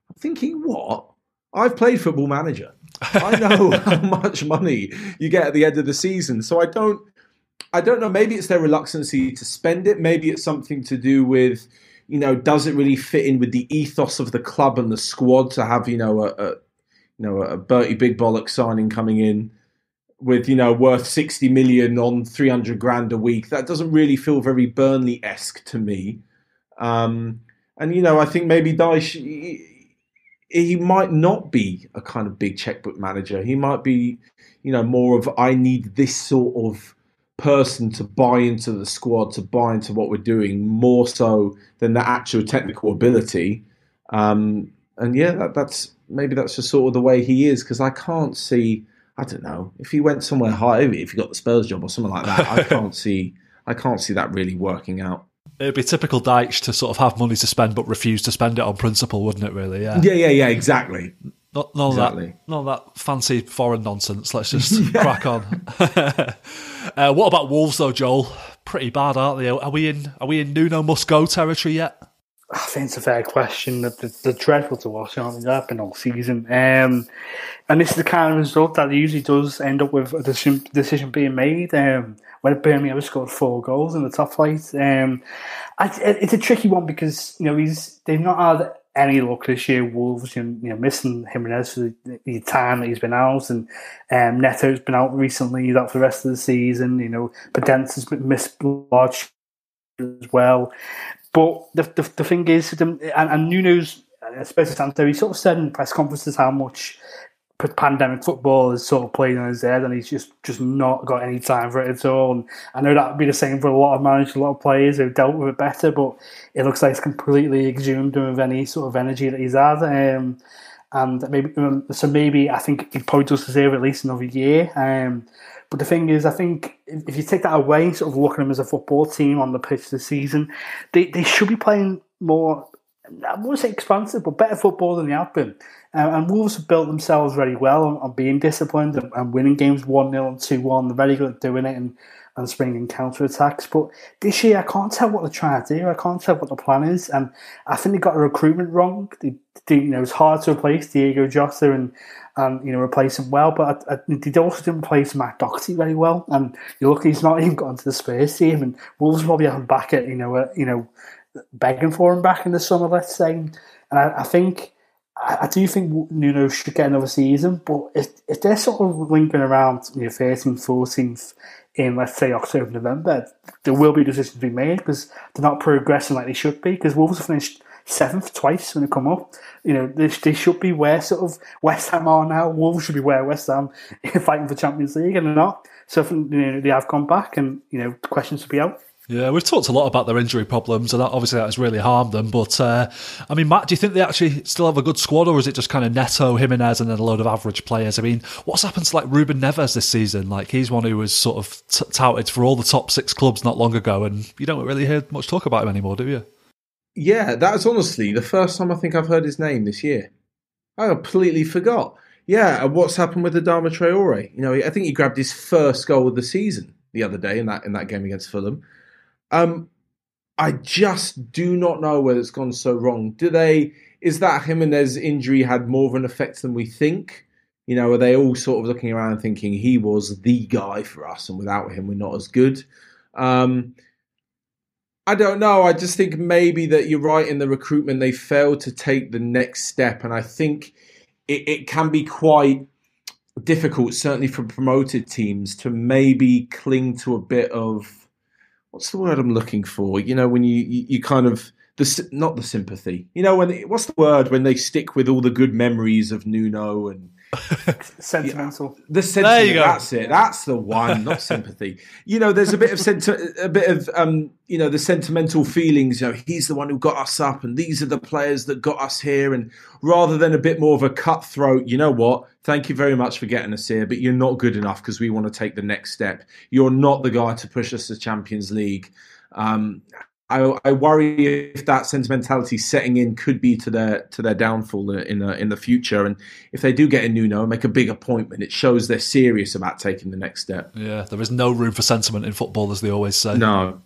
I'm thinking, what? I've played football manager. I know how much money you get at the end of the season. So I don't I don't know, maybe it's their reluctancy to spend it. Maybe it's something to do with, you know, does it really fit in with the ethos of the club and the squad to have, you know, a, a you know, a Bertie Big Bollock signing coming in with, you know, worth 60 million on 300 grand a week. That doesn't really feel very Burnley esque to me. Um, and, you know, I think maybe Dyche, he, he might not be a kind of big checkbook manager. He might be, you know, more of, I need this sort of person to buy into the squad, to buy into what we're doing, more so than the actual technical ability. Um, and yeah, that, that's maybe that's just sort of the way he is because I can't see. I don't know if he went somewhere high, if he got the Spurs job or something like that. I can't see. I can't see that really working out. It'd be typical Dyche to sort of have money to spend but refuse to spend it on principle, wouldn't it? Really, yeah. Yeah, yeah, yeah, exactly. Not, none Exactly. of that, none of that fancy foreign nonsense. Let's just crack on. uh, what about Wolves though, Joel? Pretty bad, aren't they? Are we in? Are we in Nuno must go territory yet? I think it's a fair question. They're, they're dreadful to watch, aren't they? They've been all season. Um, and this is the kind of result that usually does end up with a decision, decision being made. Um, when ever scored four goals in the top flight. Um, it's a tricky one because you know he's they've not had any luck this year. Wolves, you know, missing Jimenez for the, time that he's been out, and um, Neto's been out recently. Out for the rest of the season. You know, Podence has missed large as well. But the, the, the thing is, and, and Nuno Espírito Santo, he sort of said in press conferences how much pandemic football is sort of playing on his head, and he's just, just not got any time for it at all. And I know that would be the same for a lot of managers, a lot of players who've dealt with it better, but it looks like it's completely exhumed him of any sort of energy that he's had. Um, and maybe um, so maybe I think he probably does deserve at least another year. Um, but the thing is, I think if you take that away, sort of look at them as a football team on the pitch this season, they, they should be playing more. I won't say expansive, but better football than they have been. Uh, and Wolves have built themselves very well on, on being disciplined and, and winning games 1 0 and 2 1. They're very good at doing it and, and springing counter attacks. But this year, I can't tell what they're trying to do. I can't tell what the plan is. And I think they got the recruitment wrong. They, they, you know, it's hard to replace Diogo Jota and, and you know, replace him well. But I, I, they also didn't replace Matt Doherty very well. And you look, he's not even got into the Spurs team. And Wolves probably have him back at, you know, you know, begging for him back in the summer, let's say. And I, I think I do think Nuno should get another season, but if, if they're sort of lingering around you know, 13th, 14th in, let's say, October, November, there will be decisions to be made because they're not progressing like they should be. Because Wolves have finished seventh twice when they come up. You know, they, they should be where sort of West Ham are now. Wolves should be where West Ham are fighting for Champions League, and they're not. So you know, they have gone back, and you know, questions will be out. Yeah, we've talked a lot about their injury problems, and obviously that has really harmed them. But uh, I mean, Matt, do you think they actually still have a good squad, or is it just kind of Neto, Jimenez, and then a load of average players? I mean, what's happened to like Ruben Neves this season? Like he's one who was sort of t- touted for all the top six clubs not long ago, and you don't really hear much talk about him anymore, do you? Yeah, that's honestly the first time I think I've heard his name this year. I completely forgot. Yeah, and what's happened with Adama Traore? You know, I think he grabbed his first goal of the season the other day in that in that game against Fulham. Um, I just do not know where it's gone so wrong. Do they? Is that Jimenez injury had more of an effect than we think? You know, are they all sort of looking around thinking he was the guy for us, and without him, we're not as good? Um, I don't know. I just think maybe that you're right in the recruitment. They failed to take the next step, and I think it, it can be quite difficult, certainly for promoted teams, to maybe cling to a bit of what's the word I'm looking for? You know, when you you, you kind of the not the sympathy. You know, when they, what's the word when they stick with all the good memories of Nuno and Sentimental. the sentiment, you go. that's it. That's the one, not sympathy. You know, there's a bit of senti- a bit of um, you know, the sentimental feelings. You know, he's the one who got us up, and these are the players that got us here. And rather than a bit more of a cutthroat, you know what? Thank you very much for getting us here, but you're not good enough because we want to take the next step. You're not the guy to push us to Champions League. Um, I, I worry if that sentimentality setting in could be to their to their downfall in the, in the future. And if they do get a Nuno and make a big appointment, it shows they're serious about taking the next step. Yeah, there is no room for sentiment in football, as they always say. No,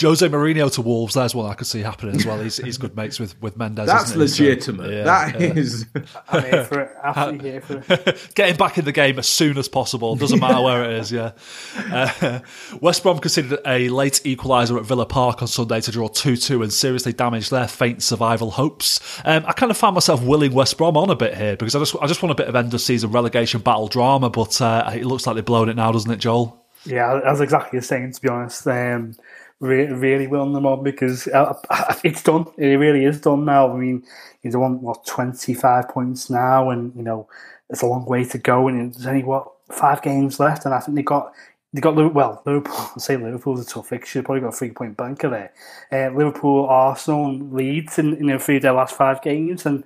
Jose Mourinho to Wolves, there's one I could see happening as well. He's, he's good mates with, with Mendes. that's isn't? So, legitimate. yeah, That yeah. is. I'm here for it. Absolutely here for it. Getting back in the game as soon as possible. Doesn't matter where it is, yeah. Uh, West Brom considered a late equaliser at Villa Park on Sunday to draw 2 2 and seriously damage their faint survival hopes. Um, I kind of found myself willing West Brom on a bit here because I just, I just want a bit of end of season relegation battle drama, but uh, it looks like they've blown it now, doesn't it, Joel? Yeah, I was exactly the same, to be honest. Um, re- really willing them on because uh, it's done. It really is done now. I mean, he's on, what, 25 points now, and, you know, it's a long way to go, and there's only, what, five games left, and I think they got. They got Liverpool, well, Liverpool. I say Liverpool's a tough fixture. Probably got a three point banker there. Uh, Liverpool, Arsenal, Leeds in know three of their last five games, and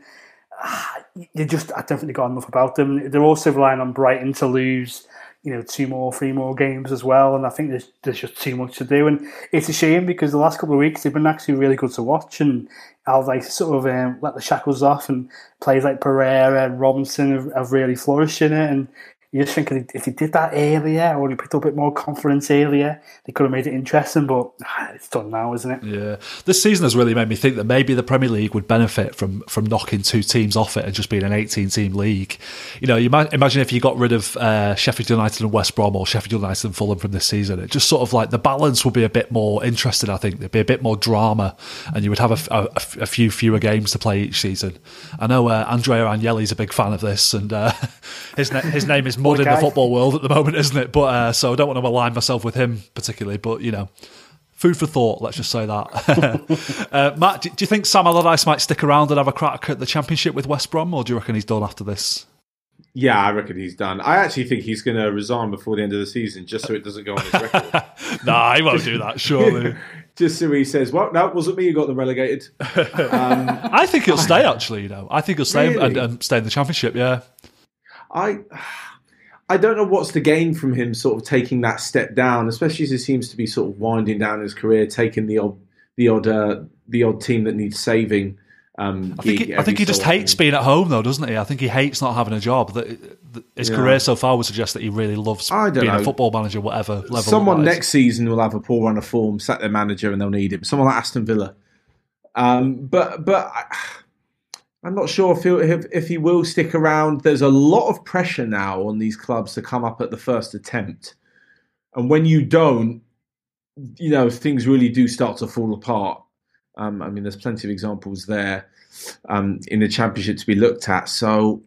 they just I don't think they got enough about them. They're also relying on Brighton to lose, you know, two more, three more games as well, and I think there's there's just too much to do. And it's a shame because the last couple of weeks they've been actually really good to watch, and Allardyce sort of um, let the shackles off, and players like Pereira and Robinson have, have really flourished in it. And you just think if they did that earlier, or they picked up a bit more confidence earlier, they could have made it interesting. But ah, it's done now, isn't it? Yeah, this season has really made me think that maybe the Premier League would benefit from from knocking two teams off it and just being an 18 team league. You know, you might imagine if you got rid of uh, Sheffield United and West Brom or Sheffield United and Fulham from this season, it just sort of like the balance would be a bit more interesting. I think there'd be a bit more drama, and you would have a, a- a few fewer games to play each season. I know uh, Andrea Agnelli's a big fan of this, and uh, his na- his name is mud in the football world at the moment, isn't it? But uh, so I don't want to align myself with him particularly, but you know. Food for thought, let's just say that. uh, Matt, do, do you think Sam Allardyce might stick around and have a crack at the championship with West Brom, or do you reckon he's done after this? Yeah, I reckon he's done. I actually think he's going to resign before the end of the season, just so it doesn't go on his record. nah, he won't do that, surely. just so he says, "Well, no, it wasn't me who got them relegated." I think he'll stay, actually, you know. I think he'll stay and, and stay in the championship, yeah. I I don't know what's to gain from him sort of taking that step down, especially as he seems to be sort of winding down his career, taking the odd the odd uh, the odd team that needs saving. Um, I think, he, I think he just hates being at home, though, doesn't he? I think he hates not having a job. That His Yeah. career so far would suggest that he really loves I don't being a know. football manager, whatever level. Someone next season will have a poor run of form, sack their manager, and they'll need him. Someone like Aston Villa. Um, but but I, I'm not sure if, if if he will stick around. There's a lot of pressure now on these clubs to come up at the first attempt, and when you don't, you know things really do start to fall apart. Um, I mean, there's plenty of examples there um, in the championship to be looked at. So.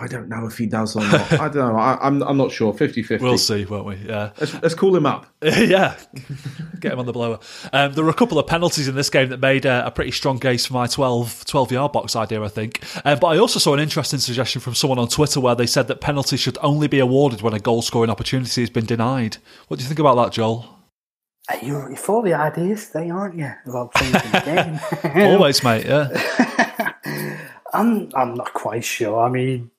I don't know if he does or not. I don't know. I, I'm I'm not sure. 50-50. We'll see, won't we? Yeah. Let's, let's call him up. yeah, get him on the blower. Um, there were a couple of penalties in this game that made uh, a pretty strong case for my 12, 12 yard box idea, I think. Uh, but I also saw an interesting suggestion from someone on Twitter where they said that penalties should only be awarded when a goal scoring opportunity has been denied. What do you think about that, Joel? Uh, You're, you're full of the ideas today, aren't you? About changing the game. Always, mate. Yeah. I'm, I'm not quite sure. I mean,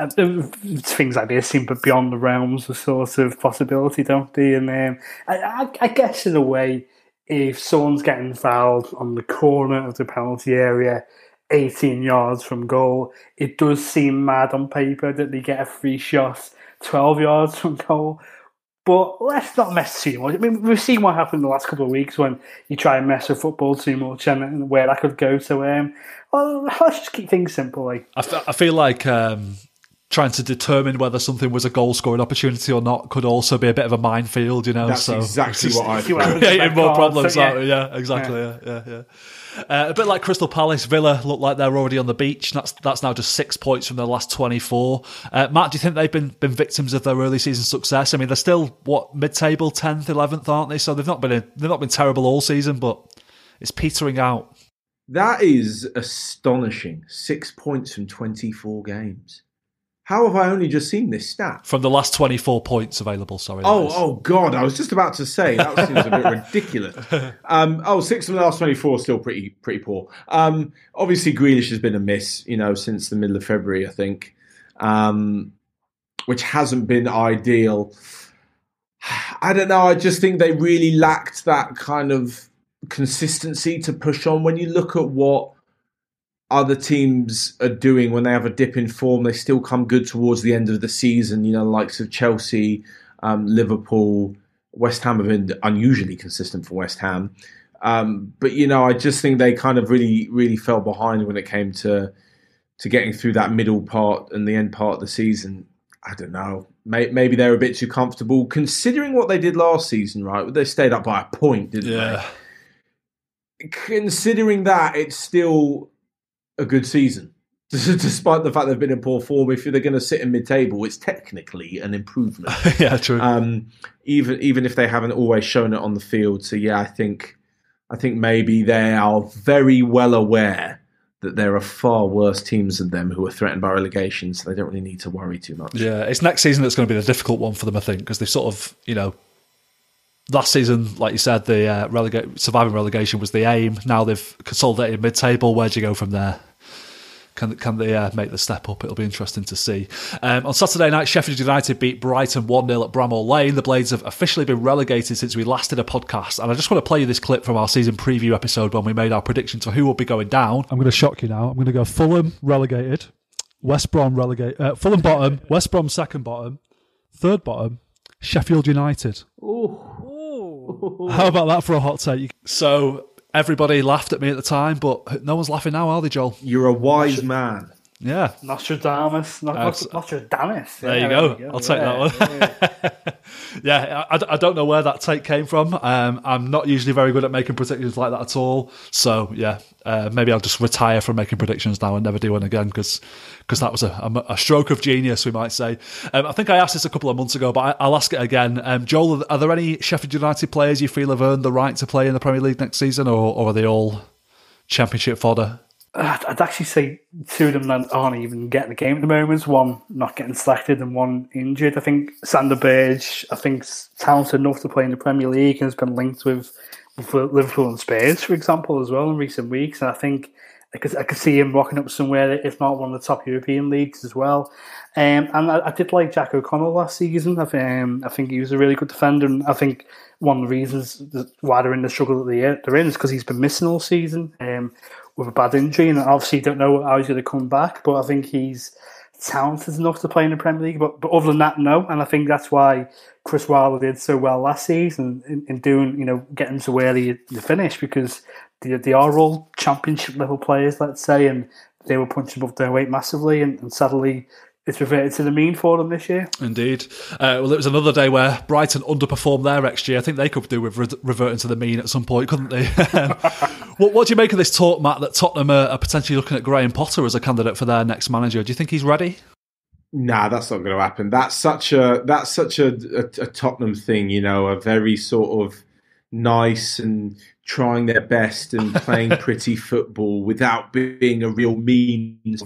uh, things like this seem beyond the realms of sort of possibility, don't they? And um, I, I, guess in a way, if someone's getting fouled on the corner of the penalty area, 18 yards from goal, it does seem mad on paper that they get a free shot 12 yards from goal. But let's not mess too much. I mean, we've seen what happened the last couple of weeks when you try and mess with football too much and where that could go. So, um, well, let's just keep things simple. Like, I, f- I feel like um, trying to determine whether something was a goal scoring opportunity or not could also be a bit of a minefield, you know. That's so exactly what I See what thought. happens with creating more problems. so, aren't we? yeah, exactly. Yeah, yeah, yeah. Uh, a bit like Crystal Palace, Villa look like they're already on the beach. That's that's now just six points from their last twenty four. Uh, Matt, do you think they've been been victims of their early season success? I mean, they're still what mid table, tenth, eleventh, aren't they? So they've not been a, they've not been terrible all season, but it's petering out. That is astonishing. Six points from 24 games. How have I only just seen this stat? From the last 24 points available, sorry. Oh, oh God! I was just about to say that seems a bit ridiculous. Um, oh, six of the last twenty-four, still pretty pretty poor. Um, obviously, Grealish has been a miss, you know, since the middle of February, I think, um, which hasn't been ideal. I don't know. I just think they really lacked that kind of consistency to push on. When you look at what other teams are doing when they have a dip in form, they still come good towards the end of the season. You know, likes of Chelsea, um, Liverpool, West Ham have been unusually consistent for West Ham. Um, but you know, I just think they kind of really, really fell behind when it came to to getting through that middle part and the end part of the season. I don't know. Maybe they're a bit too comfortable, considering what they did last season. Right, they stayed up by a point, didn't yeah. they? Considering that, it's still a good season. Despite the fact they've been in poor form, if they're going to sit in mid-table, it's technically an improvement. yeah, true. um, even even if they haven't always shown it on the field. So yeah, I think I think maybe they are very well aware that there are far worse teams than them who are threatened by relegation, so they don't really need to worry too much. Yeah, it's next season that's going to be the difficult one for them, I think, because they sort of, you know, last season, like you said, the uh, relegate surviving relegation was the aim. Now they've consolidated mid-table. Where do you go from there? Can can they uh, make the step up? It'll be interesting to see. Um, on Saturday night, Sheffield United beat Brighton 1 0 at Bramall Lane. The Blades have officially been relegated since we last did a podcast. And I just want to play you this clip from our season preview episode when we made our predictions for who will be going down. I'm going to shock you now. I'm going to go Fulham relegated, West Brom relegated, uh, Fulham bottom, West Brom second bottom, third bottom, Sheffield United. Oh, how about that for a hot take? So everybody laughed at me at the time, but no one's laughing now, are they, Joel? You're a wise man. Yeah. Nostradamus. Not, Nostradamus. There Yeah, you go. I'll take that one. yeah, I, I don't know where that take came from. Um, I'm not usually very good at making predictions like that at all. So yeah, uh, maybe I'll just retire from making predictions now and never do one again because that was a, a, a stroke of genius, we might say. Um, I think I asked this a couple of months ago, but I, I'll ask it again. Um, Joel, are there any Sheffield United players you feel have earned the right to play in the Premier League next season, or, or are they all Championship fodder? I'd actually say two of them that aren't even getting the game at the moment. One not getting selected and one injured. I think Sander Berge, I think, talented enough to play in the Premier League and has been linked with, with Liverpool and Spurs, for example, as well in recent weeks. And I think I could, I could see him rocking up somewhere, if not one of the top European leagues as well. Um, and I, I did like Jack O'Connell last season. I, think- um, I think he was a really good defender. And I think one of the reasons why they're in the struggle that they- they're in is because he's been missing all season um, with a bad injury. And obviously, don't know how he's going to come back. But I think he's talented enough to play in the Premier League. But, but other than that, no. And I think that's why Chris Wilder did so well last season in, in doing, you know, getting to where he the finish because they, they are all championship level players, let's say, and they were punching above their weight massively. And, and sadly, it's reverted to the mean for them this year. Indeed. Uh, well, it was another day where Brighton underperformed their XG. I think they could do with re- reverting to the mean at some point, couldn't they? what, what do you make of this talk, Matt, that Tottenham are, are potentially looking at Graham Potter as a candidate for their next manager? Do you think he's ready? Nah, that's not going to happen. That's such a that's such a, a, a Tottenham thing, you know, a very sort of nice and trying their best and playing pretty football without being a real means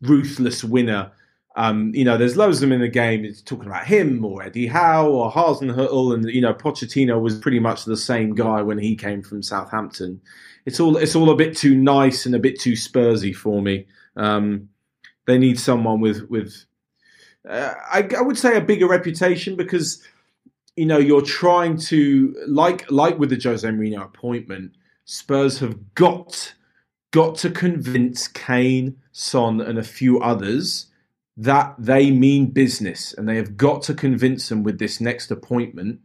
ruthless winner. Um, you know, there's loads of them in the game. It's talking about him or Eddie Howe or Hasenhüttl, and you know, Pochettino was pretty much the same guy when he came from Southampton. It's all it's all a bit too nice and a bit too Spursy for me. Um, they need someone with with uh, I, I would say a bigger reputation because you know you're trying to like like with the Jose Mourinho appointment, Spurs have got got to convince Kane, Son, and a few others that they mean business, and they have got to convince them with this next appointment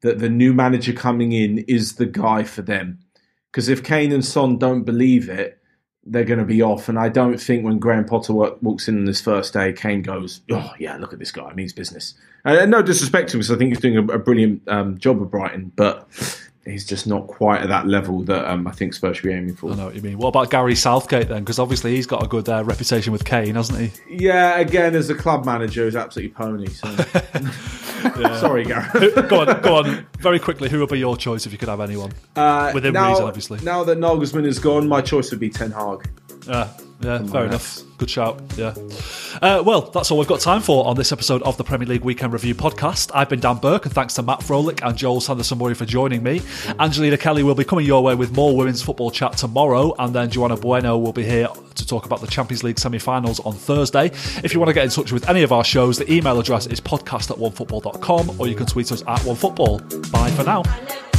that the new manager coming in is the guy for them. Because if Kane and Son don't believe it, they're going to be off. And I don't think when Graham Potter walks in on this first day, Kane goes, "Oh yeah, look at this guy, It means business." And no disrespect to him, because I think he's doing a, brilliant um, job with Brighton, but he's just not quite at that level that um, I think Spurs should be aiming for. I know what you mean. What about Gary Southgate then? Because obviously he's got a good uh, reputation with Kane, hasn't he? Yeah, again, as a club manager, he's absolutely pony. So. Sorry, Gareth. go on, go on. Very quickly, who would be your choice if you could have anyone? Uh, Within now, reason, obviously. Now that Nagelsmann is gone, my choice would be Ten Hag. Yeah, fair enough. Good shout. Yeah. Uh, well, that's all we've got time for on this episode of the Premier League Weekend Review podcast. I've been Dan Burke, and thanks to Matt Frohlich and Joel Sanderson Murray for joining me. Angelina Kelly will be coming your way with more women's football chat tomorrow, and then Joanna Bueno will be here to talk about the Champions League semi-finals on Thursday. If you want to get in touch with any of our shows, the email address is podcast at onefootball.com, or you can tweet us at onefootball. Bye for now.